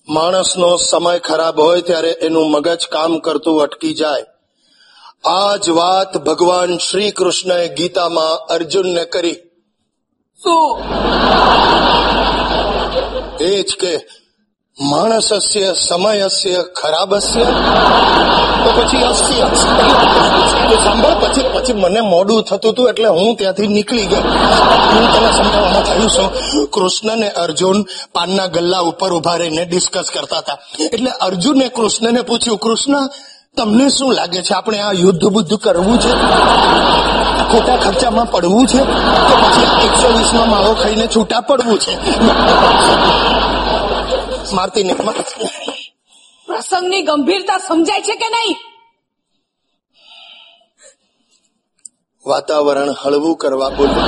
માણસનો સમય ખરાબ હોય ત્યારે એનું મગજ કામ કરતું અટકી જાય. આ જ વાત ભગવાન શ્રી કૃષ્ણએ ગીતામાં અર્જુનને કરી. એ જ કે માણસસ્ય, સમયસ્ય, ખરાબસ્ય? તો પછી અસ્ય સાંભળ, પછી પછી મને મોડું થતું હતું એટલે હું ત્યાંથી નીકળી ગયો. હું તને સમજાવવામાં થયું છું કૃષ્ણ ને અર્જુન પાનના ગલ્લા ઉપર ઊભા રહીને ડિસ્કસ કરતા હતા. એટલે અર્જુને કૃષ્ણને પૂછ્યું, કૃષ્ણ, તમને શું લાગે છે આપણે આ યુદ્ધ બુદ્ધ કરવું છે? ખોટા ખર્ચામાં પડવું છે? કે પછી એકસો વીસમાં માળો ખાઈને છૂટા પડવું છે? મારતી માર. પ્રસંગની ગંભીરતા સમજાય છે કે નહીં? વાતાવરણ હળવું કરવા બોલ્યું.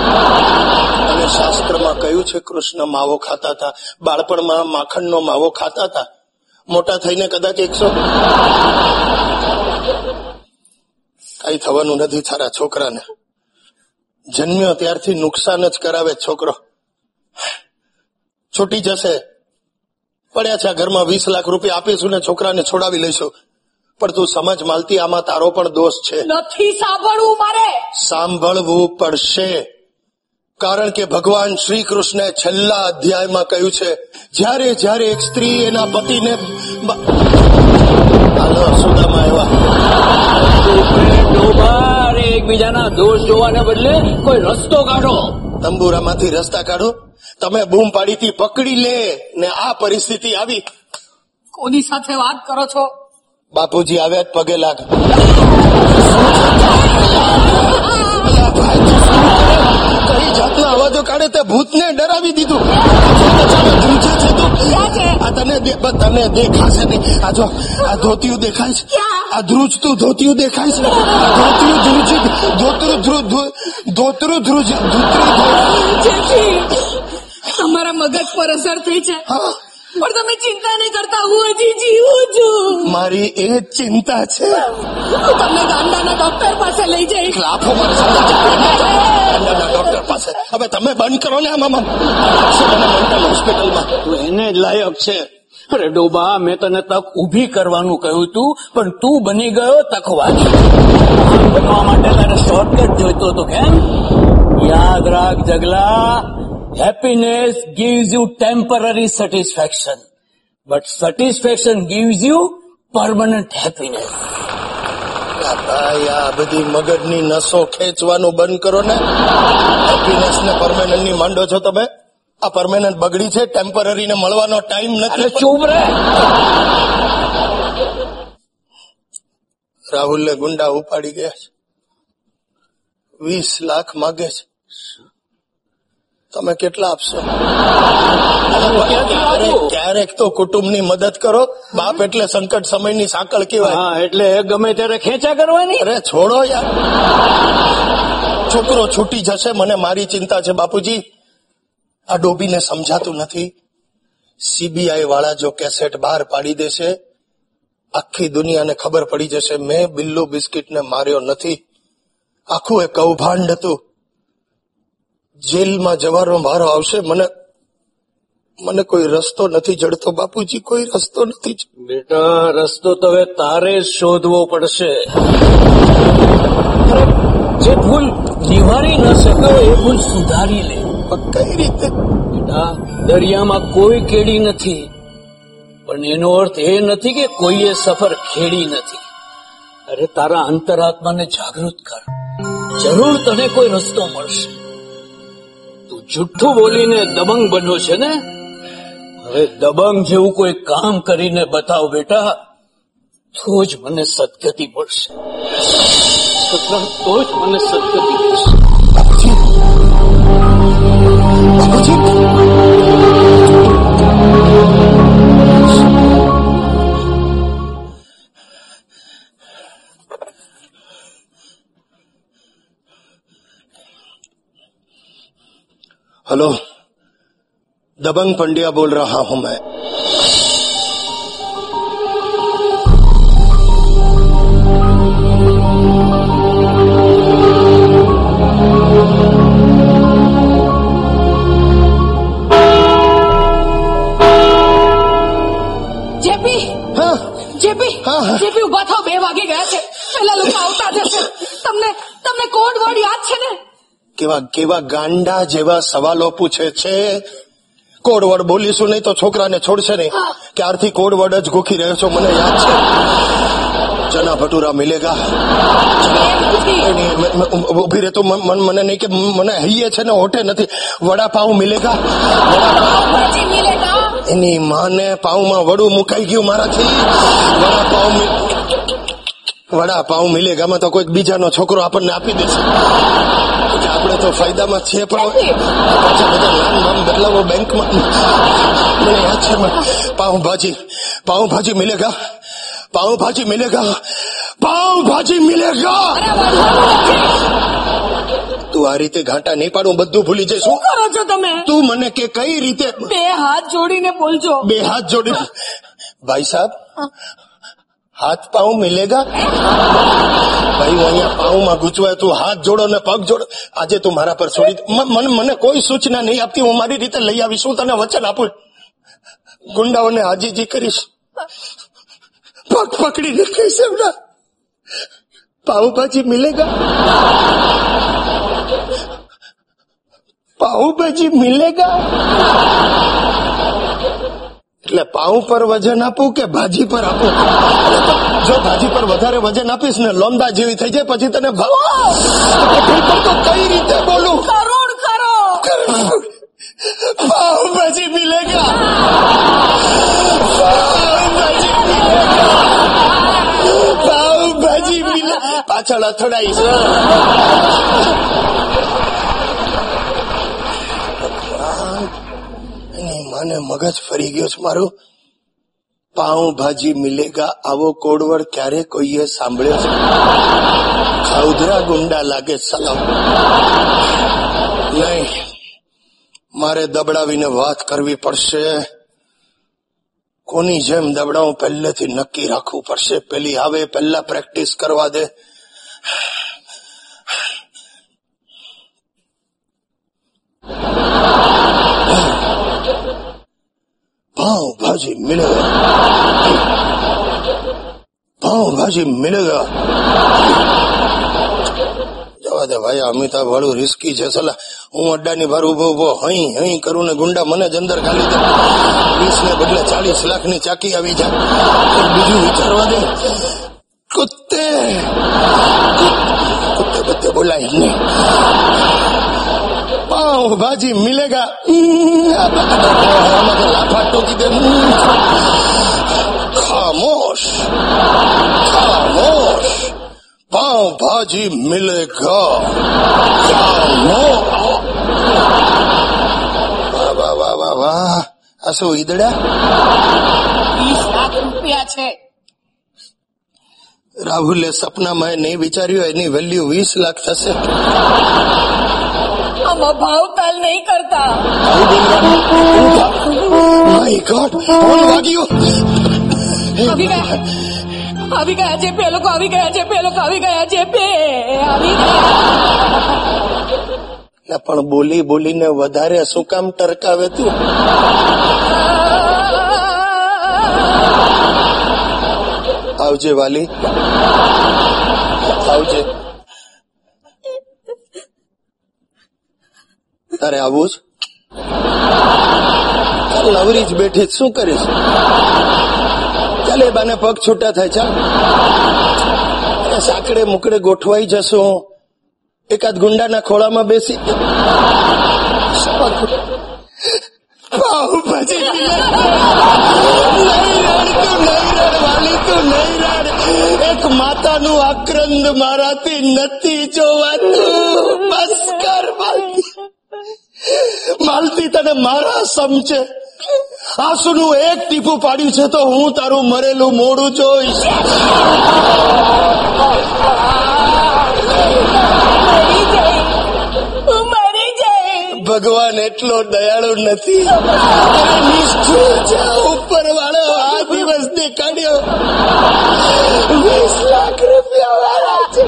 અને શાસ્ત્રમાં કહ્યું છે કૃષ્ણ માવો ખાતા હતા બાળપણમાં માખણનો માવો ખાતા હતા. મોટા થઈને કદાચ એકસો. કઈ થવાનું નથી તારા છોકરાને. જન્મ્યો ત્યારથી નુકસાન જ કરાવે છોકરો. છૂટી જશે. પડ્યા છે ઘરમાં વીસ લાખ રૂપિયા આપીશું ને છોકરાને છોડાવી લઈશું. પણ તું સમજ માલતી આમાં તારો પણ દોષ છે. નથી સાંભળવું મારે. સાંભળવું પડશે. કારણ કે ભગવાન શ્રી કૃષ્ણે છેલ્લા અધ્યાયમાં કહ્યું છે જ્યારે જ્યારે એક સ્ત્રી એના પતિને હાલો સુદામા આવ્યા. એકબીજાના દોષ જોવાને બદલે કોઈ રસ્તો કાઢો. તંબુરામાંથી રસ્તા કાઢો. તમે બૂમ પાડીથી પકડી લે ને આ પરિસ્થિતિ આવી. કોની સાથે વાત કરો છો? બાપુજી આવ્યા જ પગે લાગ કઈ જાતના અવાજો કાઢે તે ભૂતને ડરાવી દીધું. ધ્રુજે તને તને દેખાશે નહીં. આ જો આ ધોતિયું દેખાય છે. આ ધ્રુજતું ધોતિયું દેખાય છે. ધોતિયું ધ્રુજ ધોતરું ધ્રુ ધ્રુ- ધોતરું ધ્રુજ ધોતરું ધ્રુજ. તમારા મગજ પર અસર થઈ છે પણ તમે ચિંતા નહીં કરતા હું હજી જીવું છું. મારી એ ચિંતા છે. હું તમને ગામડાના ડોક્ટર પાસે લઈ જઈશ. લાફો ડોક્ટર પાસે. હવે તમે બંધ કરો ને આમાં મેન્ટલ હોસ્પિટલમાં તું એને જ લાયક છે. અરે ડોબા મેં તને તક ઊભી કરવાનું કહ્યું તું પણ તું બની ગયો તકવાદી. બનવા માટે તારે શોર્ટકટ જોઈતો હતો કેમ? યાદ રાખ Jagla. Happiness gives you temporary satisfaction but satisfaction gives you permanent happiness. આ ભાઈ આ બધી મગજની નસો ખેંચવાનું બંધ કરો ને. હેપીનેસ ને પરમેનન્ટની માંડો છો તમે. આ પરમેનન્ટ બગડી છે ટેમ્પરરી ને મળવાનો ટાઈમ નથી. ચૂપ રહે રાહુલ ને ગુંડા ઉપાડી ગયા છે. વીસ લાખ માગે છે. તમે કેટલા આપશો? ક્યારેક- ક્યારેક તો કુટુંબની મદદ કરો. બાપ એટલે સંકટ સમયની સાંકળ કહેવાય. હા એટલે ગમે ત્યારે ખેંચા કરવાની અરે છોડો યાર. છોકરો છૂટી જશે મને મારી ચિંતા છે બાપુજી. આ ડોબીને સમજાતું નથી. સીબીઆઈ વાળા જો કેસેટ બહાર પાડી દેશે આખી દુનિયાને ખબર પડી જશે મેં બિલ્લુ બિસ્કિટને માર્યો નથી. આખું એ કૌભાંડ હતું. જેલમાં જવાનો મારો આવશે મને મને કોઈ રસ્તો નથી જડતો. બાપુજી કોઈ રસ્તો નથી બેટા રસ્તો તો હવે તારે શોધવો પડશે. જે ભૂલ નિવારી ન શકો એ ભૂલ સુધારી લે. કઈ રીતે? બેટા દરિયામાં કોઈ કેડી નથી. પણ એનો અર્થ એ નથી કે કોઈએ સફર ખેડી નથી. અરે તારા અંતરાત્માને જાગૃત કર. જરૂર તને કોઈ રસ્તો મળશે. જુઠ્ઠું બોલીને દબંગ બન્યો છે ને? હવે દબંગ જેવું કોઈ કામ કરીને બતાવ બેટા, તો જ મને સદગતિ મળશે. તો જ મને સદગતિ મળશે. हेलो दबंग पंड्या बोल रहा हूं मैं જેપી हाँ જેપી હા, હા. જેપી ઉભા થાવ બે વાગી ગયા છે પેલા લોકો આવતા જશે તમને તમને કોડ વર્ડ યાદ છે ને કેવા કેવા ગાંડા જેવા સવાલો પૂછે છે? કોડવર્ડ બોલીશું નહીં તો છોકરાને છોડશે નહીં. ક્યારથી કોડવર્ડ જ ગોખી રહ્યો છો મને યાદ છે? ચના ભટુરા મિલેગા. ઊભી રહેતો મન- મન- નહીં કે મને હૈયે છે ને હોટે નથી. વડાપાઉં મિલેગા. એની માને પાઉમાં વડું મુકાઈ ગયું મારાથી. વડાપાઉં વડાપાઉં મિલેગામાં તો કોઈક બીજાનો છોકરો આપણને આપી દેશે. આપણે તો ફાયદામાં છીએ પણ પાછા બધા નામ નામ બદલાવો બેંકમાં. મને યાદ છે પાઉં ભાજી મિલેગા. પાઉભાજી મિલેગા. પાઉભાજી મિલેગા. તું આ રીતે ઘાટા નહીં પાડું બધું ભૂલી જઈશું. કરો છો તમે? તું મને કે કઈ રીતે બે હાથ જોડીને બોલજો. બે હાથ જોડી ભાઈ સાહેબ હાથ પાઉં મિલેગા? ભાઈ અહીંયા પાઉમાં ગૂંચવાય તું હાથ જોડો ને પગ જોડો. આજે તું મારા પર છોડી મ- મને મને કોઈ સૂચના નહીં આપતી. હું મારી રીતે લઈ આવીશ. હું તને વચન આપું. ગુંડાઓને હાજીજી કરીશ. પગ પકડીને કહીશ એમના. પાઉભાજી મિલેગા. પાઉભાજી મિલેગા. એટલે પાઉં પર વજન આપું કે ભાજી પર આપું? જો ભાજી પર વધારે વજન આપીશ ને લોંદા જેવી થઈ જાય પછી તને ભાવ તો કઈ રીતે બોલું? કરોડ કરોડ પાઉં ભાજી મિલેગા! પાઉં ભાજી મિલે પાછળ અથડાઈશ. માને મગજ ફરી ગયો છે મારું. પાઉંભાજી મિલેગા, આવો કોડવડ ક્યારે કોઈએ સાંભળ્યો છે? ખાઉધરા ગુંડા લાગે સલામ નહીં, મારે દબડાવીને વાત કરવી પડશે. કોની જેમ દબડાવું પહેલેથી નક્કી રાખવું પડશે. પેલી આવે, પહેલા પ્રેક્ટિસ કરવા દે. પાવભાજી મિલેગા પાવભાજી મિલેગા જવા દે ભાઈ, અમિતાભ વાળું રિસ્કી છે. સલા, હું અડ્ડાની બહાર ઊભો ઊભો હઈ હઈ કરું ને ગુંડા મને જ અંદર ખાલી દે. વીસ ને બદલે ચાલીસ લાખની ચાકી આવી જાય. બીજું વિચારવા દે. કુત્તે. કુત્તે બધે બોલાય નહીં. પાવ ભાજી મિલેગા લાફા ટોકી દે ખામોશ ખામોશ પાવ ભાજી મિલેગા ખામોશ વાહ વાહ વાહ વાહ વાહ આ શું ઈદડા? વીસ લાખ રૂપિયા છે. રાહુલે સપનામાં એ નહીં વિચાર્યું એની વેલ્યુ વીસ લાખ થશે. આમાં ભાવતાલ નહીં કરતા. માય ગોડ કોણ વાગ્યો. આવી ગયા. આવી ગયા છે પેલો લોકો આવી ગયા છે પે લોકો આવી ગયા છે પે. આવી ગયા. પણ બોલી બોલીને વધારે શું કામ ટરકાવે તું? આવજે વાલી. આવજે. તારે આવું છે લવરી જ બેઠી શું કરીશ? ચાલે બાને પગ છૂટા થાય, ચાલ. સાકડે મુકડે ગોઠવાઈ જશો એકાદ ગુંડાના ખોળામાં બેસી. એક માતાનું આક્રંદ મારાથી નથી જોવાતું. બસ કર માલતી તને મારા સમજે આંસુનું એક ટીપું પાડ્યું છે તો હું તારું મરેલું મોડું જોઈશ. ભગવાન એટલો દયાળુ નથી. નિષ્ઠુર છે. ઉપર વાળો આ દિવસ ને કાઢ્યો. વીસ લાખ રૂપિયા વાળા છે.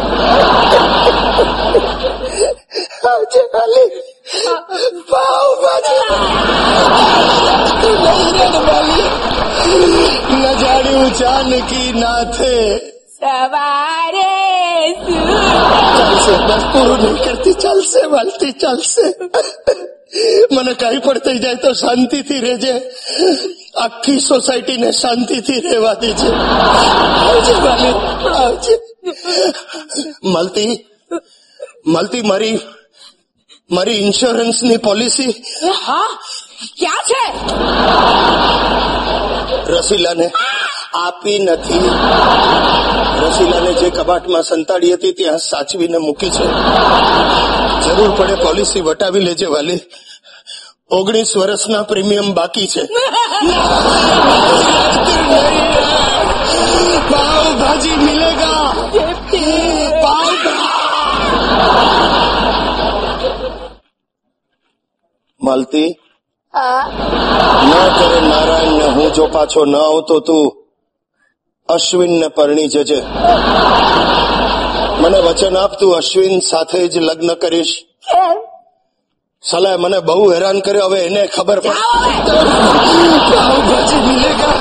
આવજે વાલી નહીં ન જાણ્યું જાનકી નાથે સવારે ચાલશે બસ પૂરું નહીં કરતી ચાલશે વાલતી ચાલશે મને કઈ પણ થઈ જાય તો શાંતિથી રહેજે. આખી સોસાયટીને શાંતિથી રહેવા દેજે. આવજે વાલી આવજે. મળતી મળતી મારી મારી ઇન્સ્યોરન્સની પોલિસી. હા? ક્યાં છે? રસીલાને આપી નથી. રસીલાને જે કબાટમાં સંતાડી હતી ત્યાં સાચવીને મૂકી છે. જરૂર પડે પોલિસી વટાવી લેજે વાલી. ઓગણીસ વર્ષના પ્રીમિયમ બાકી છે. ભાવ ભાજી મિલેગા માલતી? ના કરે નારાયણ ને હું જો પાછો ન આવતો તું અશ્વિન ને પરણી જજે. મને વચન આપ તું અશ્વિન સાથે જ લગ્ન કરીશ. સલાહ મને બહુ હેરાન કર્યો હવે એને ખબર પડે. પાવભાજી મિલેગા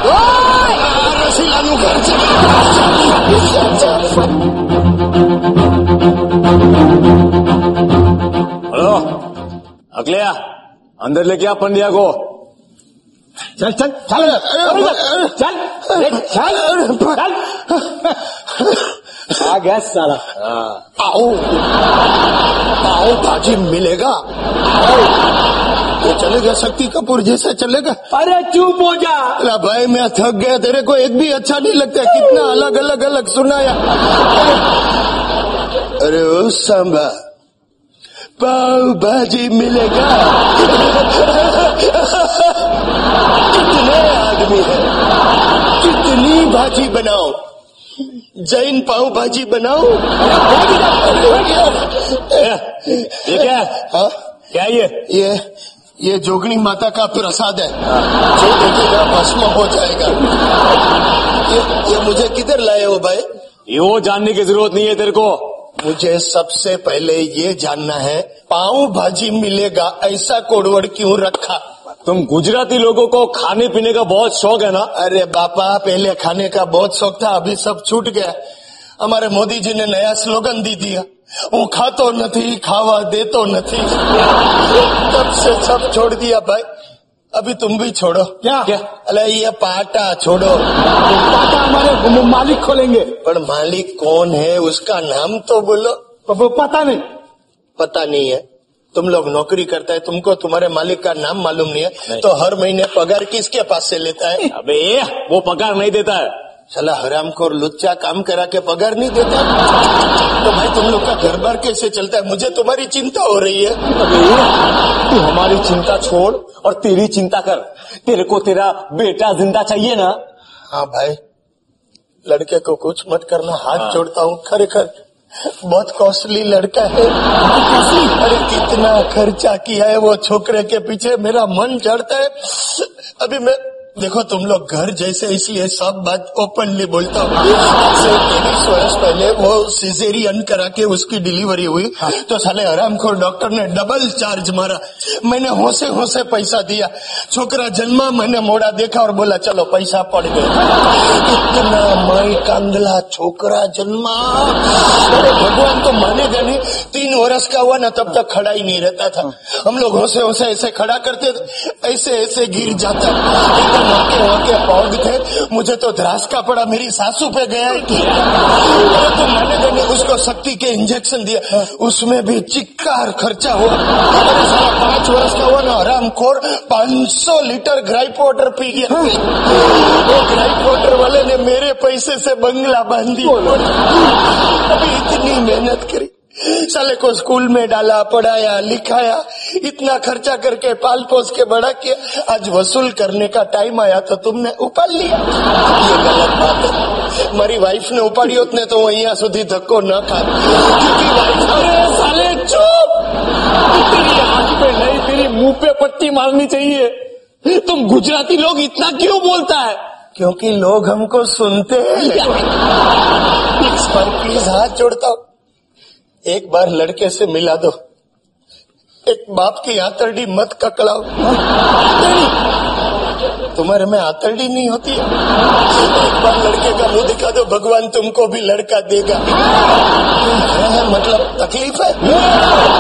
अंदर लेके आ पंडिया को। चल चल चल चल चल चल आ गया सारा। हाँ। आओ। आओ भाजी मिलेगा। चलेगा शक्ति कपूर जैसा चलेगा अरे चुप हो जा। अरे भाई मैं थक गया तेरे को एक भी अच्छा नहीं लगता। कितना अलग अलग अलग सुनाया। अरे ओ पाव भाजी मिलेगा। कितने आदमी है? कितनी भाजी बनाओ? जैन पाव भाजी बनाओ? ये क्या? है? हाँ क्या ये? ये ये जोगनी माता का प्रसाद है। जो देखेगा भस्म हो जाएगा। ये, ये मुझे किधर लाए हो भाई? ये वो जानने की ज़रूरत नहीं है तेरे को। मुझे सबसे पहले ये जानना है पाव भाजी मिलेगा ऐसा कोडवड़ क्यों रखा? तुम गुजराती लोगों को खाने पीने का बहुत शौक है ना? अरे बापा पहले खाने का बहुत शौक था अभी सब छूट गया। हमारे मोदी जी ने नया स्लोगन दी दिया वो खा तो नहीं खावा दे तो नहीं। तब से सब छोड़ दिया भाई। अभी तुम भी छोड़ो। क्या? क्या? अरे ये पाटा छोड़ो। पाटा हमारे मालिक खोलेंगे। पर मालिक कौन है उसका नाम तो बोलो। वो पता नहीं। पता नहीं है। तुम लोग नौकरी करता है तुमको तुम्हारे मालिक का नाम मालूम नहीं है। नहीं। तो हर महीने पगार किसके पास से लेता है? अबे वो पगार नहीं देता है। चला हरामखोर लुच्चा काम करा के पगार नहीं देता। तो भाई तुम लोग का घर बार कैसे चलता है? मुझे तुम्हारी चिंता हो रही है। तू हमारी चिंता छोड़ और तेरी चिंता कर। तेरे को तेरा बेटा ज़िंदा चाहिए ना। हाँ भाई लड़के को कुछ मत करना। हाथ जोड़ता हूँ खरे खर बहुत कॉस्टली लड़का है। अरे कितना खर्चा किया है वो छोकरे के पीछे। मेरा मन चढ़ता है। अभी मैं देखो तुम लोग घर जैसे इसलिए सब बात ओपनली बोलता हूँ। तेईस वर्ष पहले वो सिजेरियन करा के उसकी डिलीवरी हुई। तो साले हरामखोर डॉक्टर ने डबल चार्ज मारा। मैंने होसे होसे पैसा दिया। छोकरा जन्मा मैंने मोड़ा देखा और बोला चलो पैसा पड़ गया। इतना मई कांगला छोकरा जन्मा। अरे भगवान तो मानेगा नहीं। तीन वर्ष का हुआ ना तब तक खड़ा ही नहीं रहता था। हम लोग होसे होसे ऐसे खड़ा करते ऐसे ऐसे गिर जाता। वाके वाके पौध मुझे तो ध्रास का पड़ा मेरी सासू पे गया ही। तो मानेगा नहीं उसको शक्ति के इंजेक्शन दिया उसमें भी चिक्कार खर्चा हुआ। पाँच वर्ष का हुआ ना आराम खोर पाँच सौ लीटर ग्राइप वाटर पी गया। वो ग्राइप वाटर वाले ने मेरे पैसे से बंगला बाँध दिया। अभी इतनी मेहनत करी। साले को स्कूल में डाला पढ़ाया लिखाया इतना खर्चा करके पाल पोस के बड़ा किया। आज वसूल करने का टाइम आया तो तुमने उपाल लिया। ये गलत बात है। मेरी वाइफ ने उपाड़ी उतने तो वही सुधी धक्को न खा। साले चुप! तेरी आँख पे नहीं तेरी मुँह पे पट्टी मारनी चाहिए। तुम गुजराती लोग इतना क्यों बोलता है? क्योंकि लोग हमको सुनते हैं। इस पर प्लीज़ हाथ जोड़ता हूँ। एक बार लड़के से मिला दो एक बाप की आतरडी मत ककड़ाओ तुम्हारे में आतरडी नहीं होती। है एक बार लड़के का मुँह दिखा दो भगवान तुमको भी लड़का देगा। है, मतलब तकलीफ़ है?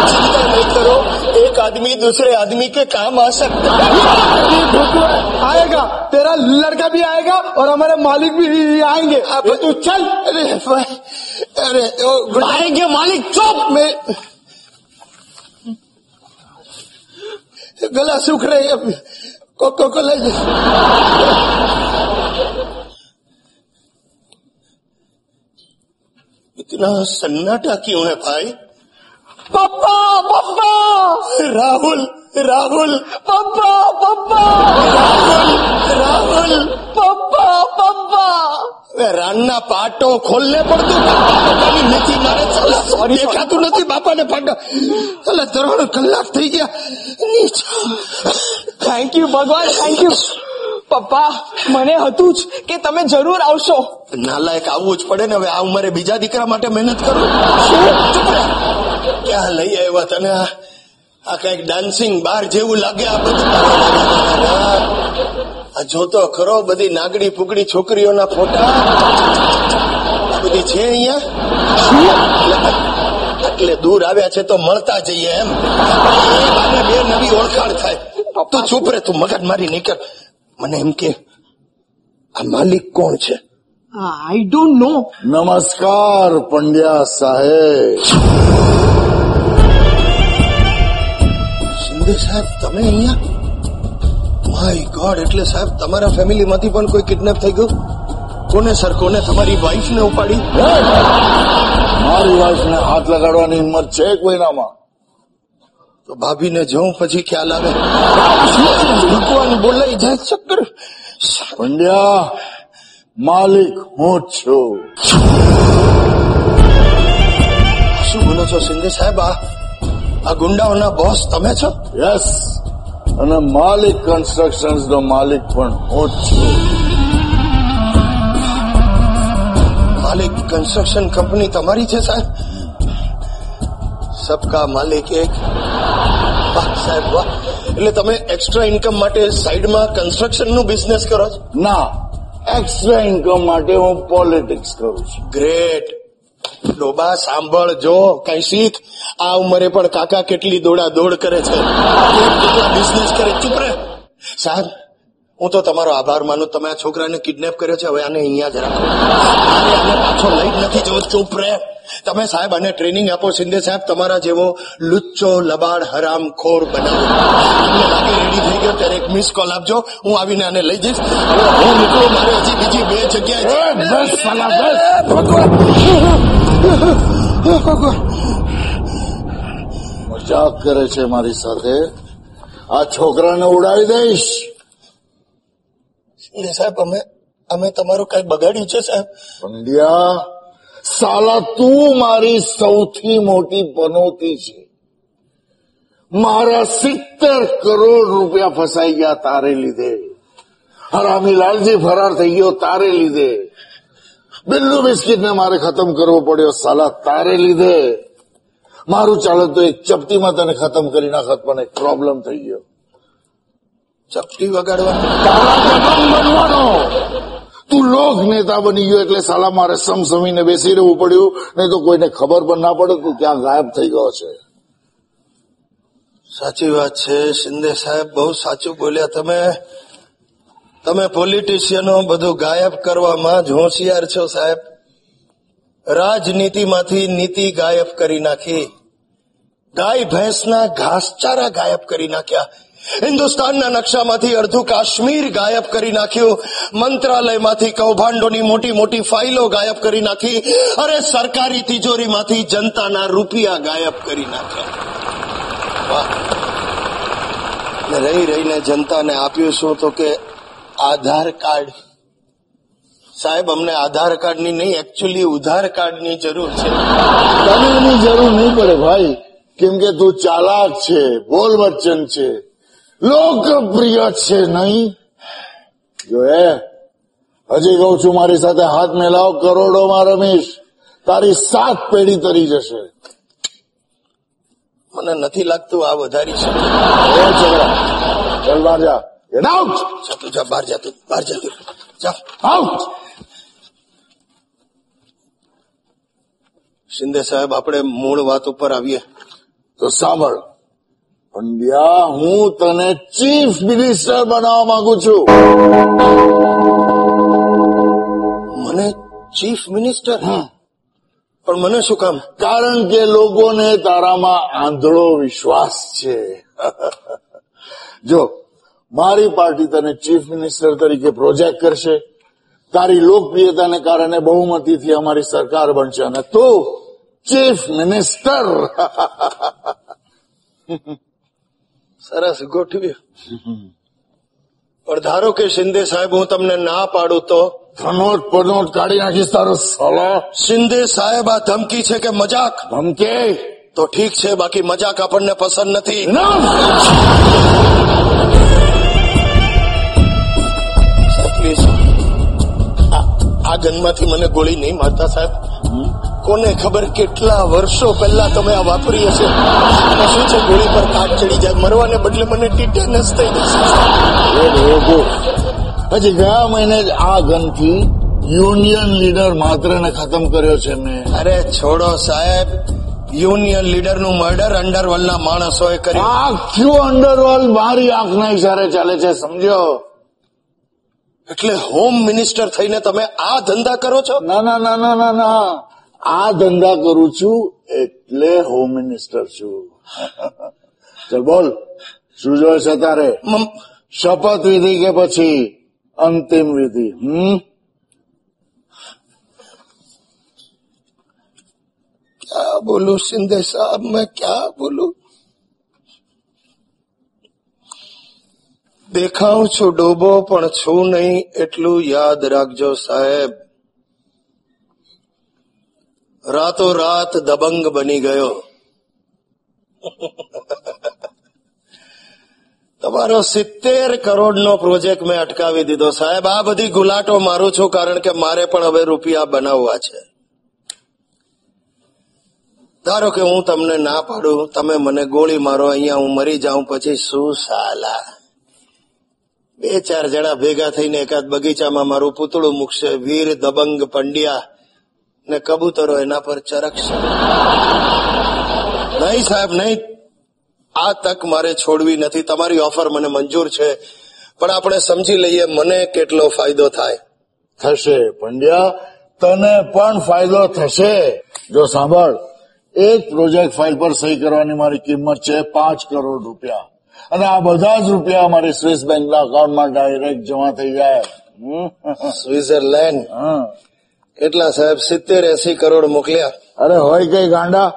चिंता नहीं करो एक आदमी दूसरे आदमी के काम आ सकता है। आएगा तेरा लड़का भी आएगा और हमारे मालिक भी आएँगे। अब तू चल। अरे अरे आएँगे मालिक चुप। मैं गला सूख रहे कोको को ले इतना सन्नाटा क्यों है भाई? पप्पा पप्पा! राहुल राहुल! पप्पा पप्पा! राहुल राहुल! पप्पा હવે રાનના પાટો ખોલને પડતું. નથી મારે સોરી દેખાતું નથી બાપાને પાટો. એટલે ત્રણ કલાક થઈ ગયા. થેન્ક યુ ભગવાન થેન્ક યુ પપ્પા મને હતું જ કે તમે જરૂર આવશો. નાલાયક આવવું જ પડે ને હવે આ ઉંમરે બીજા દીકરા માટે મહેનત કરું. ક્યાં લઈ આવ્યા તને આ? આ કંઈક ડાન્સિંગ બાર જેવું લાગે આ બધું. આ જોતો ખરો બધી નાગડી પુગડી છોકરીઓના ફોટા. બધી છે અહીંયા? એટલે દૂર આવ્યા છે તો મળતા જઈએ એમ. બે નવી ઓળખાણ થાય. તું ચૂપ રે તું મગજ મારી નીકળ મને એમ કે આ માલિક કોણ છે? આઈ ડોન્ટ નો નમસ્કાર પંડ્યા સાહેબ. શિંદે સાહેબ તમે અહીંયા? માય ગોડ એટલે સાહેબ તમારા ફેમિલીમાંથી પણ કોઈ કિડનેપ થઈ ગયું? કોને સર કોને? તમારી વાઈફ ને ઉપાડી? મારી વાઈફને હાથ લગાડવાની હિંમત છે કોઈનામાં તો ભાભીને જોઉં પછી ખ્યાલ આવે. ભગવાન બોલાઈ જાય ચક્કર. પંડ્યા માલિક હું છું. શું બોલો છો શિંદે સાહેબ? આ ગુંડાઓના બોસ તમે છો? યસ અને માલિક કન્સ્ટ્રક્શન્સ નો માલિક પણ હું છું. માલિક કન્સ્ટ્રક્શન કંપની તમારી છે સાહેબ? સબકા માલિક એક. સાહેબ વાહ. એટલે તમે એક્સ્ટ્રા ઇન્કમ માટે સાઈડમાં કન્સ્ટ્રક્શનનું બિઝનેસ કરો છો? ના એક્સ્ટ્રા ઇન્કમ માટે હું પોલિટિક્સ કરું છું. ગ્રેટ ડોબા, સાંભળ, જો, કઈ શીખ. આ ઉંમરે પણ કાકા કેટલી દોડા દોડ કરે છે. બિઝનેસ કરે. ચૂપ રે. સાહેબ, હું તો તમારો આભાર માનું. તમે આ છોકરાને કિડનેપ કર્યો છે. હવે આને અહીંયા જ મારે પાછો લઈ નથી જવો. ચૂપ રે. તમે સાહેબ આને ટ્રેનિંગ આપો શિંદે સાહેબ તમારા જેવો લુચ્ચો લબાડ હરામ ખોર બનાવો. તમને લાગે રેડી થઈ ગયો ત્યારે એક મિસ કોલ આપજો. હું આવીને આને લઈ જઈશ. હું નીકળો મારે હજી બીજી બે જગ્યાએ બસ સાલા, બસ. મજાક કરે છે મારી સાથે. આ છોકરાને ઉડાવી દઈશ. સાહેબ અમે અમે તમારું કઈ બગાડ્યું છે સાહેબ? પંડ્યા સાલા, તું મારી સૌથી મોટી પનોતી છે. મારા સિત્તેર કરોડ રૂપિયા ફસાઈ ગયા તારે લીધે. હરામીલાલજી ફરાર થઈ ગયો તારે લીધે. બિલ્લુ બિસ્કીટને મારે ખતમ કરવો પડ્યો, સાલા, તારે લીધે. મારું ચાલે તો એક ચપટીમાં તને ખતમ કરી નાખત, પણ એક પ્રોબ્લેમ થઈ ગયો. ચપટી વગાડવા. તું લોક નેતા બની ગયો એટલે સાલા મારે સમસમીને બેસી રહેવું પડ્યું. નહીં તો કોઈને ખબર પણ ના પડે તું ક્યાં ગાયબ થઈ ગયો છે. સાચી વાત છે, શિંદે સાહેબ, બહુ સાચું બોલ્યા તમે. તમે પોલિટિશિયનો બધું ગાયબ કરવામાં જ હોશિયાર છો સાહેબ. રાજનીતિમાંથી નીતિ ગાયબ કરી નાખી. ગાય ભેંસના ઘાસચારા ગાયબ કરી નાખ્યા. હિન્દુસ્તાનના નકશામાંથી અડધું કાશ્મીર ગાયબ કરી નાખ્યું. મંત્રાલયમાંથી કૌભાંડોની મોટી મોટી ફાઇલો ગાયબ કરી નાખી અરે સરકારી તિજોરીમાંથી જનતાના રૂપિયા ગાયબ કરી નાખ્યા. રહી રહીને જનતાને આપ્યું શું તો કે આધાર કાર્ડ. સાહેબ, અમને આધાર કાર્ડની નહીં એકચ્યુઅલી ઉધાર કાર્ડની જરૂર છે. જરૂર નહીં પડે ભાઈ. કેમ કે તું ચાલાક છે, બોલ વચન છે. લોકપ્રિય છે નહીં? જો એ હજી કહું છું મારી સાથે હાથ મેલાવ કરોડોમાં રમીશ. તારી સાત પેઢી તરી જશે. મને નથી લાગતું આ વધારી છે. ચલ બહાર જા. Get out! જા તું જા બહાર જા તું બહાર જા તું. જા. Out! શિંદે સાહેબ આપણે મૂળ વાત ઉપર આવીએ. તો સાંભળ. પંડ્યા હું તને ચીફ મિનિસ્ટર બનાવવા માંગુ છું. મને ચીફ મિનિસ્ટર? પણ મને શું કામ? કારણ કે લોકોને તારામાં આંધળો વિશ્વાસ છે. જો મારી પાર્ટી તને ચીફ મિનિસ્ટર તરીકે પ્રોજેક્ટ કરશે. તારી લોકપ્રિયતાને કારણે બહુમતીથી અમારી સરકાર બનશે. અને તું ચીફ મિનિસ્ટર. સરસ ગોઠવ્યું પણ ધારો કે શિંદે સાહેબ હું તમને ના પાડું તો? ધનોટ પનોટ કાઢી નાખીશ તારો સલો શિંદે સાહેબ આ ધમકી છે કે મજાક? ધમકે? તો ઠીક છે બાકી મજાક આપણને પસંદ નથી. આ જન્મથી મને ગોળી નહીં મારતા સાહેબ. કોને ખબર કેટલા વર્ષો પહેલા તમે આ વાપરી હશે શું છે? ગોળી પર કાટ ચડી જાય. મરવાને બદલે મને ટીટેનસ થઈ જશે પછી ગયા મહિને જ આ ગનથી યુનિયન લીડર માત્ર ને ખતમ કર્યો છે મેં અરે છોડો સાહેબ યુનિયન લીડરનું મર્ડર અંડરવર્લ્ડ ના માણસોએ કર્યું. આખું અંડરવર્લ્ડ મારી આંખના ઇશારે ચાલે છે સમજો? એટલે હોમ મિનિસ્ટર થઈને તમે આ ધંધા કરો છો? ના ના ના ના ના ના. આ ધંધા કરું છું એટલે હોમ મિનિસ્ટર છું ચલ બોલ શું જોયે છે તારે મમ- શપથ વિધિ કે પછી અંતિમ વિધિ હમ क्या बोलूं शिंदे साहब मैं क्या बोलूं દેખાઉં છું ડોબો પણ છું નહીં એટલું યાદ રાખજો સાહેબ રાતો રાત દબંગ બની ગયો. તમારો સિત્તેર કરોડનો પ્રોજેક્ટ મેં અટકાવી દીધો. સાહેબ, આ બધી ગુલાટો મારું છું કારણ કે મારે પણ હવે રૂપિયા બનાવવા છે. ધારો કે હું તમને ના પાડું, તમે મને ગોળી મારો, અહીંયા હું મરી જાઉં, પછી શું સાલા? બે ચાર જણા ભેગા થઈને એકાદ બગીચામાં મારું પૂતળું મૂકશે. વીર દબંગ પંડ્યા. ને કબૂતરો એના પર ચરકશે. નહીં સાહેબ નહીં. આ તક મારે છોડવી નથી. તમારી ઓફર મને મંજૂર છે. પણ આપણે સમજી લઈએ મને કેટલો ફાયદો થાય. થશે. પંડ્યા તને પણ ફાયદો થશે. જો સાંભળ એક પ્રોજેક્ટ ફાઇલ પર સહી કરવાની મારી કિંમત છે પાંચ કરોડ રૂપિયા. અને આ બધા જ રૂપિયા મારી સ્વિસ બેંકના અકાઉન્ટમાં ડાયરેક્ટ જમા થઈ જાય. હમ? કેટલા સાહેબ? સિત્તેર એસી કરોડ મોકલ્યા. અરે હોય કઈ ગાંડા?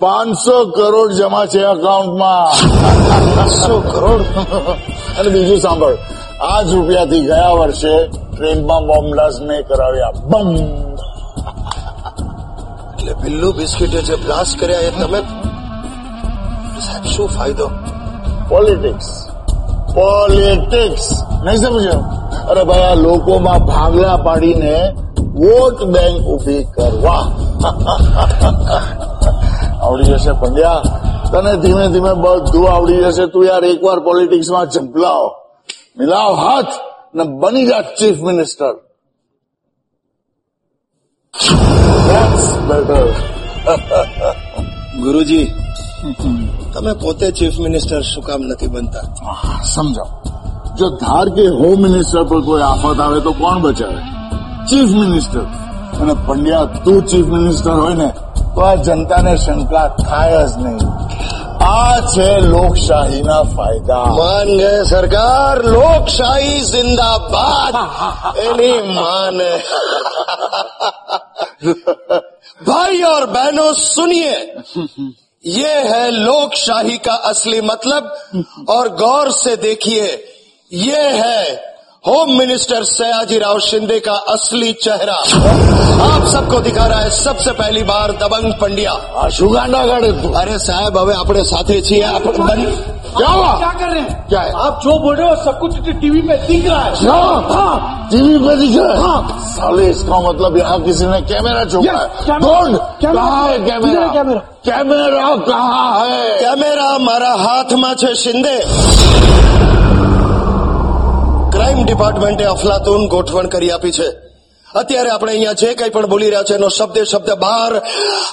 પાંચસો કરોડ જમા છે અકાઉન્ટમાં પાંચસો કરોડ? અને બીજું સાંભળ. આ જ રૂપિયાથી ગયા વર્ષે ટ્રેનમાં બોમ્બ બ્લાસ્ટ મેં કરાવ્યા. બમ! એટલે બિલ્લુ બિસ્કીટે જે બ્લાસ્ટ કર્યા એ તમે? સાહેબ શું ફાયદો? પોલિટિક્સ પોલિટિક્સ નહીં સમજ્યો? અરે ભાઈ આ લોકોમાં ભાગલા પાડીને વોટ બેંક ઊભી કરવા આવડી જશે પંડ્યા તને ધીમે ધીમે બધું આવડી જશે તું યાર એકવાર પોલિટિક્સમાં ઝંપલાવ મિલાવ હાથ ને બની જા ચીફ મિનિસ્ટર That's better. ગુરુજી તમે પોતે ચીફ મિનિસ્ટર શું કામ નથી બનતા સમજાવ જો ધાર કે હોમ મિનિસ્ટર પર કોઈ આફત આવે તો કોણ બચાવે ચીફ મિનિસ્ટર અને પંડ્યા તું ચીફ મિનિસ્ટર હોય ને તો આ જનતાને શંકા થાય જ નહીં આ છે લોકશાહીના ફાયદા માન્ય સરકાર લોકશાહી જિંદાબાદ એની માને भाई और बहनों सुनिए ये है लोकशाही का असली मतलब और गौर से देखिए ये है होम मिनिस्टर सयाजी राव शिंदे का असली चेहरा। आप सबको दिखा रहा है सबसे पहली बार दबंग पंडिया। शुगांडागढ़ अरे साहब हमें अपने साथी छी आप क्या हुआ? क्या कर रहे हैं? क्या है? आप जो बोल रहे हो सब कुछ टीवी पे दिख रहा है। हाँ, हाँ, टीवी पे दिख रहा है? हाँ। साले इसका मतलब यहाँ किसी ने कैमरा चुका है। कौन? है कैमरा? कैमरा? कैमरा कहाँ है? कैमरा हमारा हाथ में छे शिंदे। ક્રાઇમ ડિપાર્ટમેન્ટે અફલાતુન ગોઠવણ કરી આપી છે. અત્યારે આપણે અહીંયા જે કંઈ પણ બોલી રહ્યા છે એનો શબ્દે શબ્દ બાર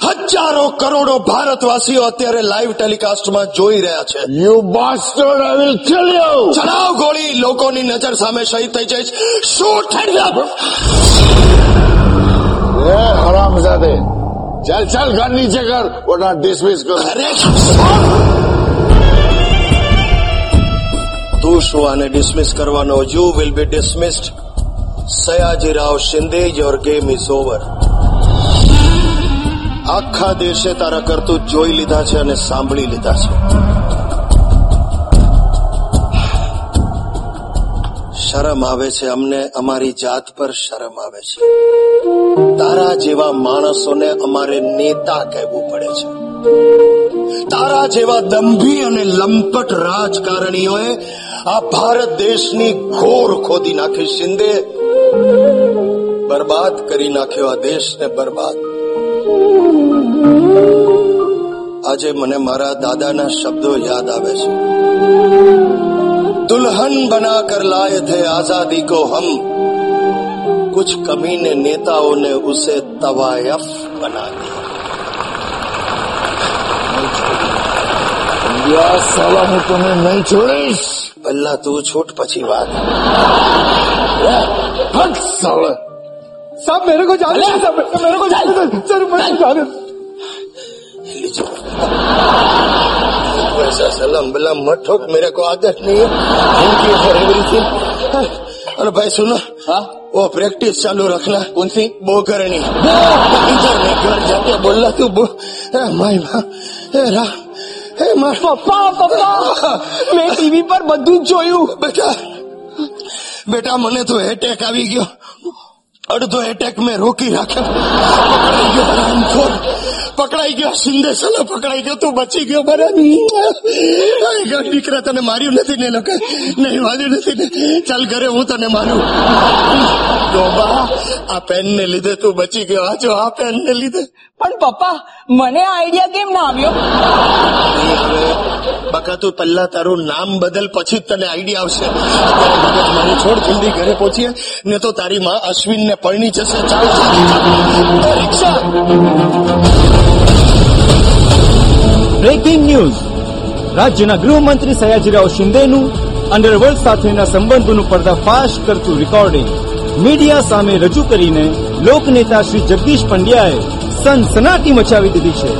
હજારો કરોડો ભારતવાસીઓ અત્યારે લાઈવ ટેલિકાસ્ટમાં જોઈ રહ્યા છે. You bastard I will kill you ચડાવ ગોળી લોકોની નજર સામે શહીદ થઈ જઈશ. શૂટ એ હરામજાદે. ચાલ ચાલ ઘર નીચે કર. વરના ડિસમિસ કર અરે તું આને ડિસમિસ કરવાનો you will be dismissed Sayajirao Shinde your game is over આખા દેશે તારા કરતું જોઈ લીધા છે અને સાંભળી લીધા છે. શરમ આવે છે અમને, અમારી જાત પર શરમ આવે છે. તારા જેવા માણસોને અમારે નેતા કહેવું પડે છે. તારા જેવા દંભી અને લંપટ રાજકારણીઓએ આ ભારત દેશની ઘોર ખોદી નાખી શિંદે બરબાદ કરી નાખ્યો આ દેશને બરબાદ આજે મને મારા દાદાના શબ્દો યાદ આવે છે दुल्हन बनाकर लाए थे आजादी को हम कुछ कमीने नेताओं ने उसे तवायफ बना दिया યા સાલા હું તને નહીં છોડીશ પહેલા તું છૂટ પછી વાત હટ સાલે साहब मेरे को जाने दो साहब मेरे को जाने दो सर मेरे को जाने दो लीजिए ऐसा सलाम बलाम मत ठोक मेरे को आदत नहीं है थैंक यू फॉर एवरीथिंग अरे भाई सुनो हाँ वो प्रैक्टिस चालू रखना कौन सी बो करनी इधर नहीं घर जाके बोलना तू बो ए, माई माँ ए रा ए माँ પપ્પા પપ્પા મેં ટીવી પર બધું જ જોયું. બેટા બેટા, મને તો એટેક આવી ગયો. અડધો એટેક મેં રોકી રાખ્યો. પકડાઈ ગયો સિંધે પકડાઈ ગયો શિંદે સાલો પકડાઈ ગયો તું બચી ગયો બરાબર દીકરા તને માર્યું નથી ને લોકો. નહીં માર્યું નથી ને. ચાલ ઘરે હું તને મારું. ડોબા આ પેન ને લીધે તું બચી ગયો. આ જો આ પેન ને લીધે. પણ પપ્પા મને આઈડિયા કેમ ના આવ્યો? બકા તું પહેલા તારું નામ બદલ પછી જ તને આઈડિયા આવશે. મારી છોડ જલ્દી ઘરે પહોંચીએ ને તો તારી માં અશ્વિન ને પરણી જશે. ચાલ. રિક્ષા. બ્રેકિંગ ન્યૂઝ રાજ્યના ગૃહમંત્રી સયાજીરાવ શિંદેનું અંડરવર્લ્ડ સાથેના સંબંધોનું પર્દાફાશ કરતું રેકોર્ડિંગ મીડિયા સામે રજૂ કરીને લોકનેતા શ્રી જગદીશ પંડ્યાએ સનસનાટી મચાવી દીધી છે.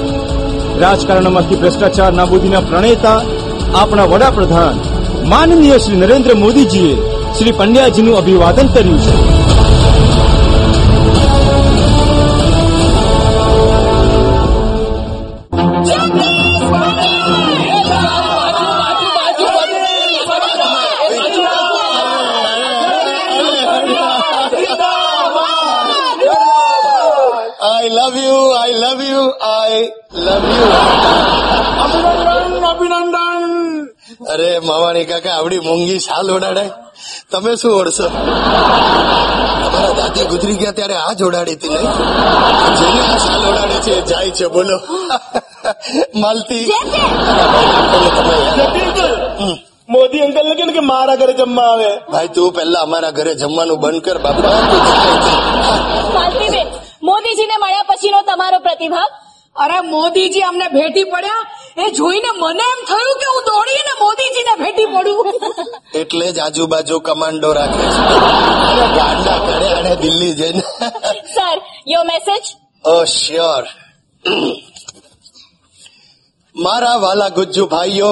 રાજકારણમાંથી ભ્રષ્ટાચાર નાબૂદીના પ્રણેતા આપણા વડાપ્રધાન, માનનીય શ્રી નરેન્દ્ર મોદીજીએ શ્રી પંડ્યાજીનું અભિવાદન કર્યું છે. માવાણી કાકા આવડી મોંઘી શાલ ઓડાડે તમે શું ઓળશો? તમારા દાદી ગુજરી ગયા ત્યારે આ જ ઓડાડી હતી નહીં? જેને આ શાલ ઓડાડે છે જાય છે બોલો. માલતી. મોદી અંકલ ને કે મારા ઘરે જમવા આવે? ભાઈ તું પહેલા અમારા ઘરે જમવાનું બંધ કર બાપા. મોદીજીને મળ્યા પછીનો તમારો પ્રતિભાવ. અરે મોદીજી અમને ભેટી પડ્યા? એ જોઈને મને એમ થયું કે હું દોડીને મોદીજીને ભેટી પડું. એટલે જ આજુબાજુ કમાન્ડો રાખે છે. ગાંડા કરે અને દિલ્હી જઈને. સર યો મેસેજ ઓ શ્યોર મારા વાલા ગુજ્જુ ભાઈઓ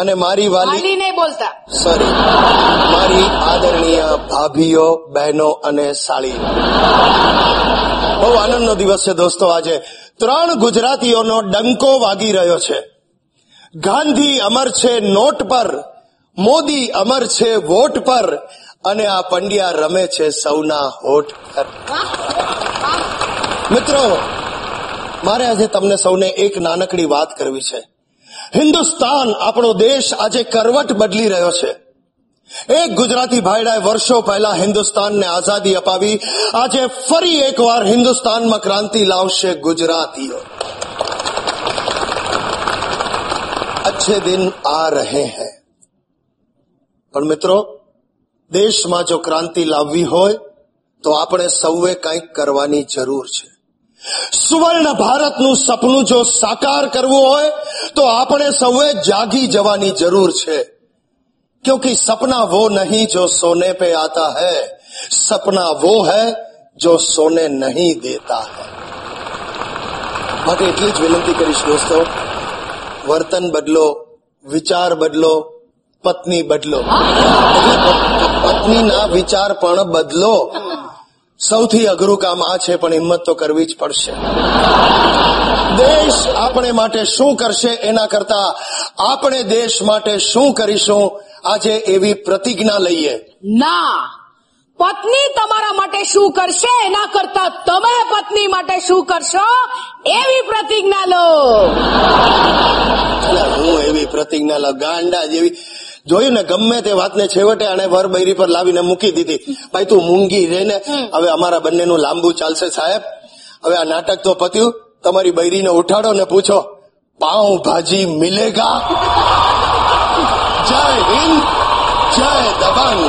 અને મારી વાલી વાલી નહીં બોલતા. સોરી મારી આદરણીય ભાભીઓ બહેનો અને સાળી. બહુ આનંદનો દિવસ છે દોસ્તો આજે. ત્રણ ગુજરાતીઓનો ડંકો વાગી રહ્યો છે. ગાંધી અમર છે નોટ પર, મોદી અમર છે વોટ પર, અને આ પંડ્યા રમે છે સૌના હોઠ પર. મિત્રો, મારે આજે તમને સૌને એક નાનકડી વાત કરવી છે. હિન્દુસ્તાન આપણો દેશ આજે કરવટ બદલી રહ્યો છે. એક ગુજરાતી ભાઈડાએ વર્ષો પહેલા હિન્દુસ્તાનને આઝાદી અપાવી. આજે ફરી એકવાર હિન્દુસ્તાનમાં ક્રાંતિ લાવશે ગુજરાતીઓ. અચ્છે દિન આ રહે હૈ. પણ મિત્રો, દેશમાં જો ક્રાંતિ લાવવી હોય, તો આપણે સૌએ કંઈક કરવાની જરૂર છે. સુવર્ણ ભારતનું સપનું જો સાકાર કરવું હોય, તો આપણે સૌએ જાગી જવાની જરૂર છે. क्योंकि सपना वो नहीं जो सोने पे आता है सपना वो है जो सोने नहीं देता है માટે એટલી જ વિનંતી કરીશ દોસ્તો વર્તન બદલો વિચાર બદલો પત્ની બદલો એટલે પત્નીના વિચાર પણ બદલો સૌથી અઘરું કામ આ છે પણ હિંમત તો કરવી જ પડશે દેશ આપણે માટે શું કરશે એના કરતા આપણે દેશ માટે શું કરીશું આજે એવી પ્રતિજ્ઞા લઈએ. ના. પત્ની તમારા માટે શું કરશે એના કરતા તમે પત્ની માટે શું કરશો એવી પ્રતિજ્ઞા લો. હું એવી પ્રતિજ્ઞા લો ગાંડા જેવી. જોયું ને ગમે તે વાતને છેવટે આને વર બૈરી પર લાવીને મૂકી દીધી. ભાઈ તું મૂંગી રે ને. હવે અમારા બંનેનું લાંબુ ચાલશે સાહેબ. હવે આ નાટક તો પત્યું. તમારી બૈરીને ઉઠાડો ને પૂછો પાઉં ભાજી મિલેગા? જય હિન્દ જય દબાંગ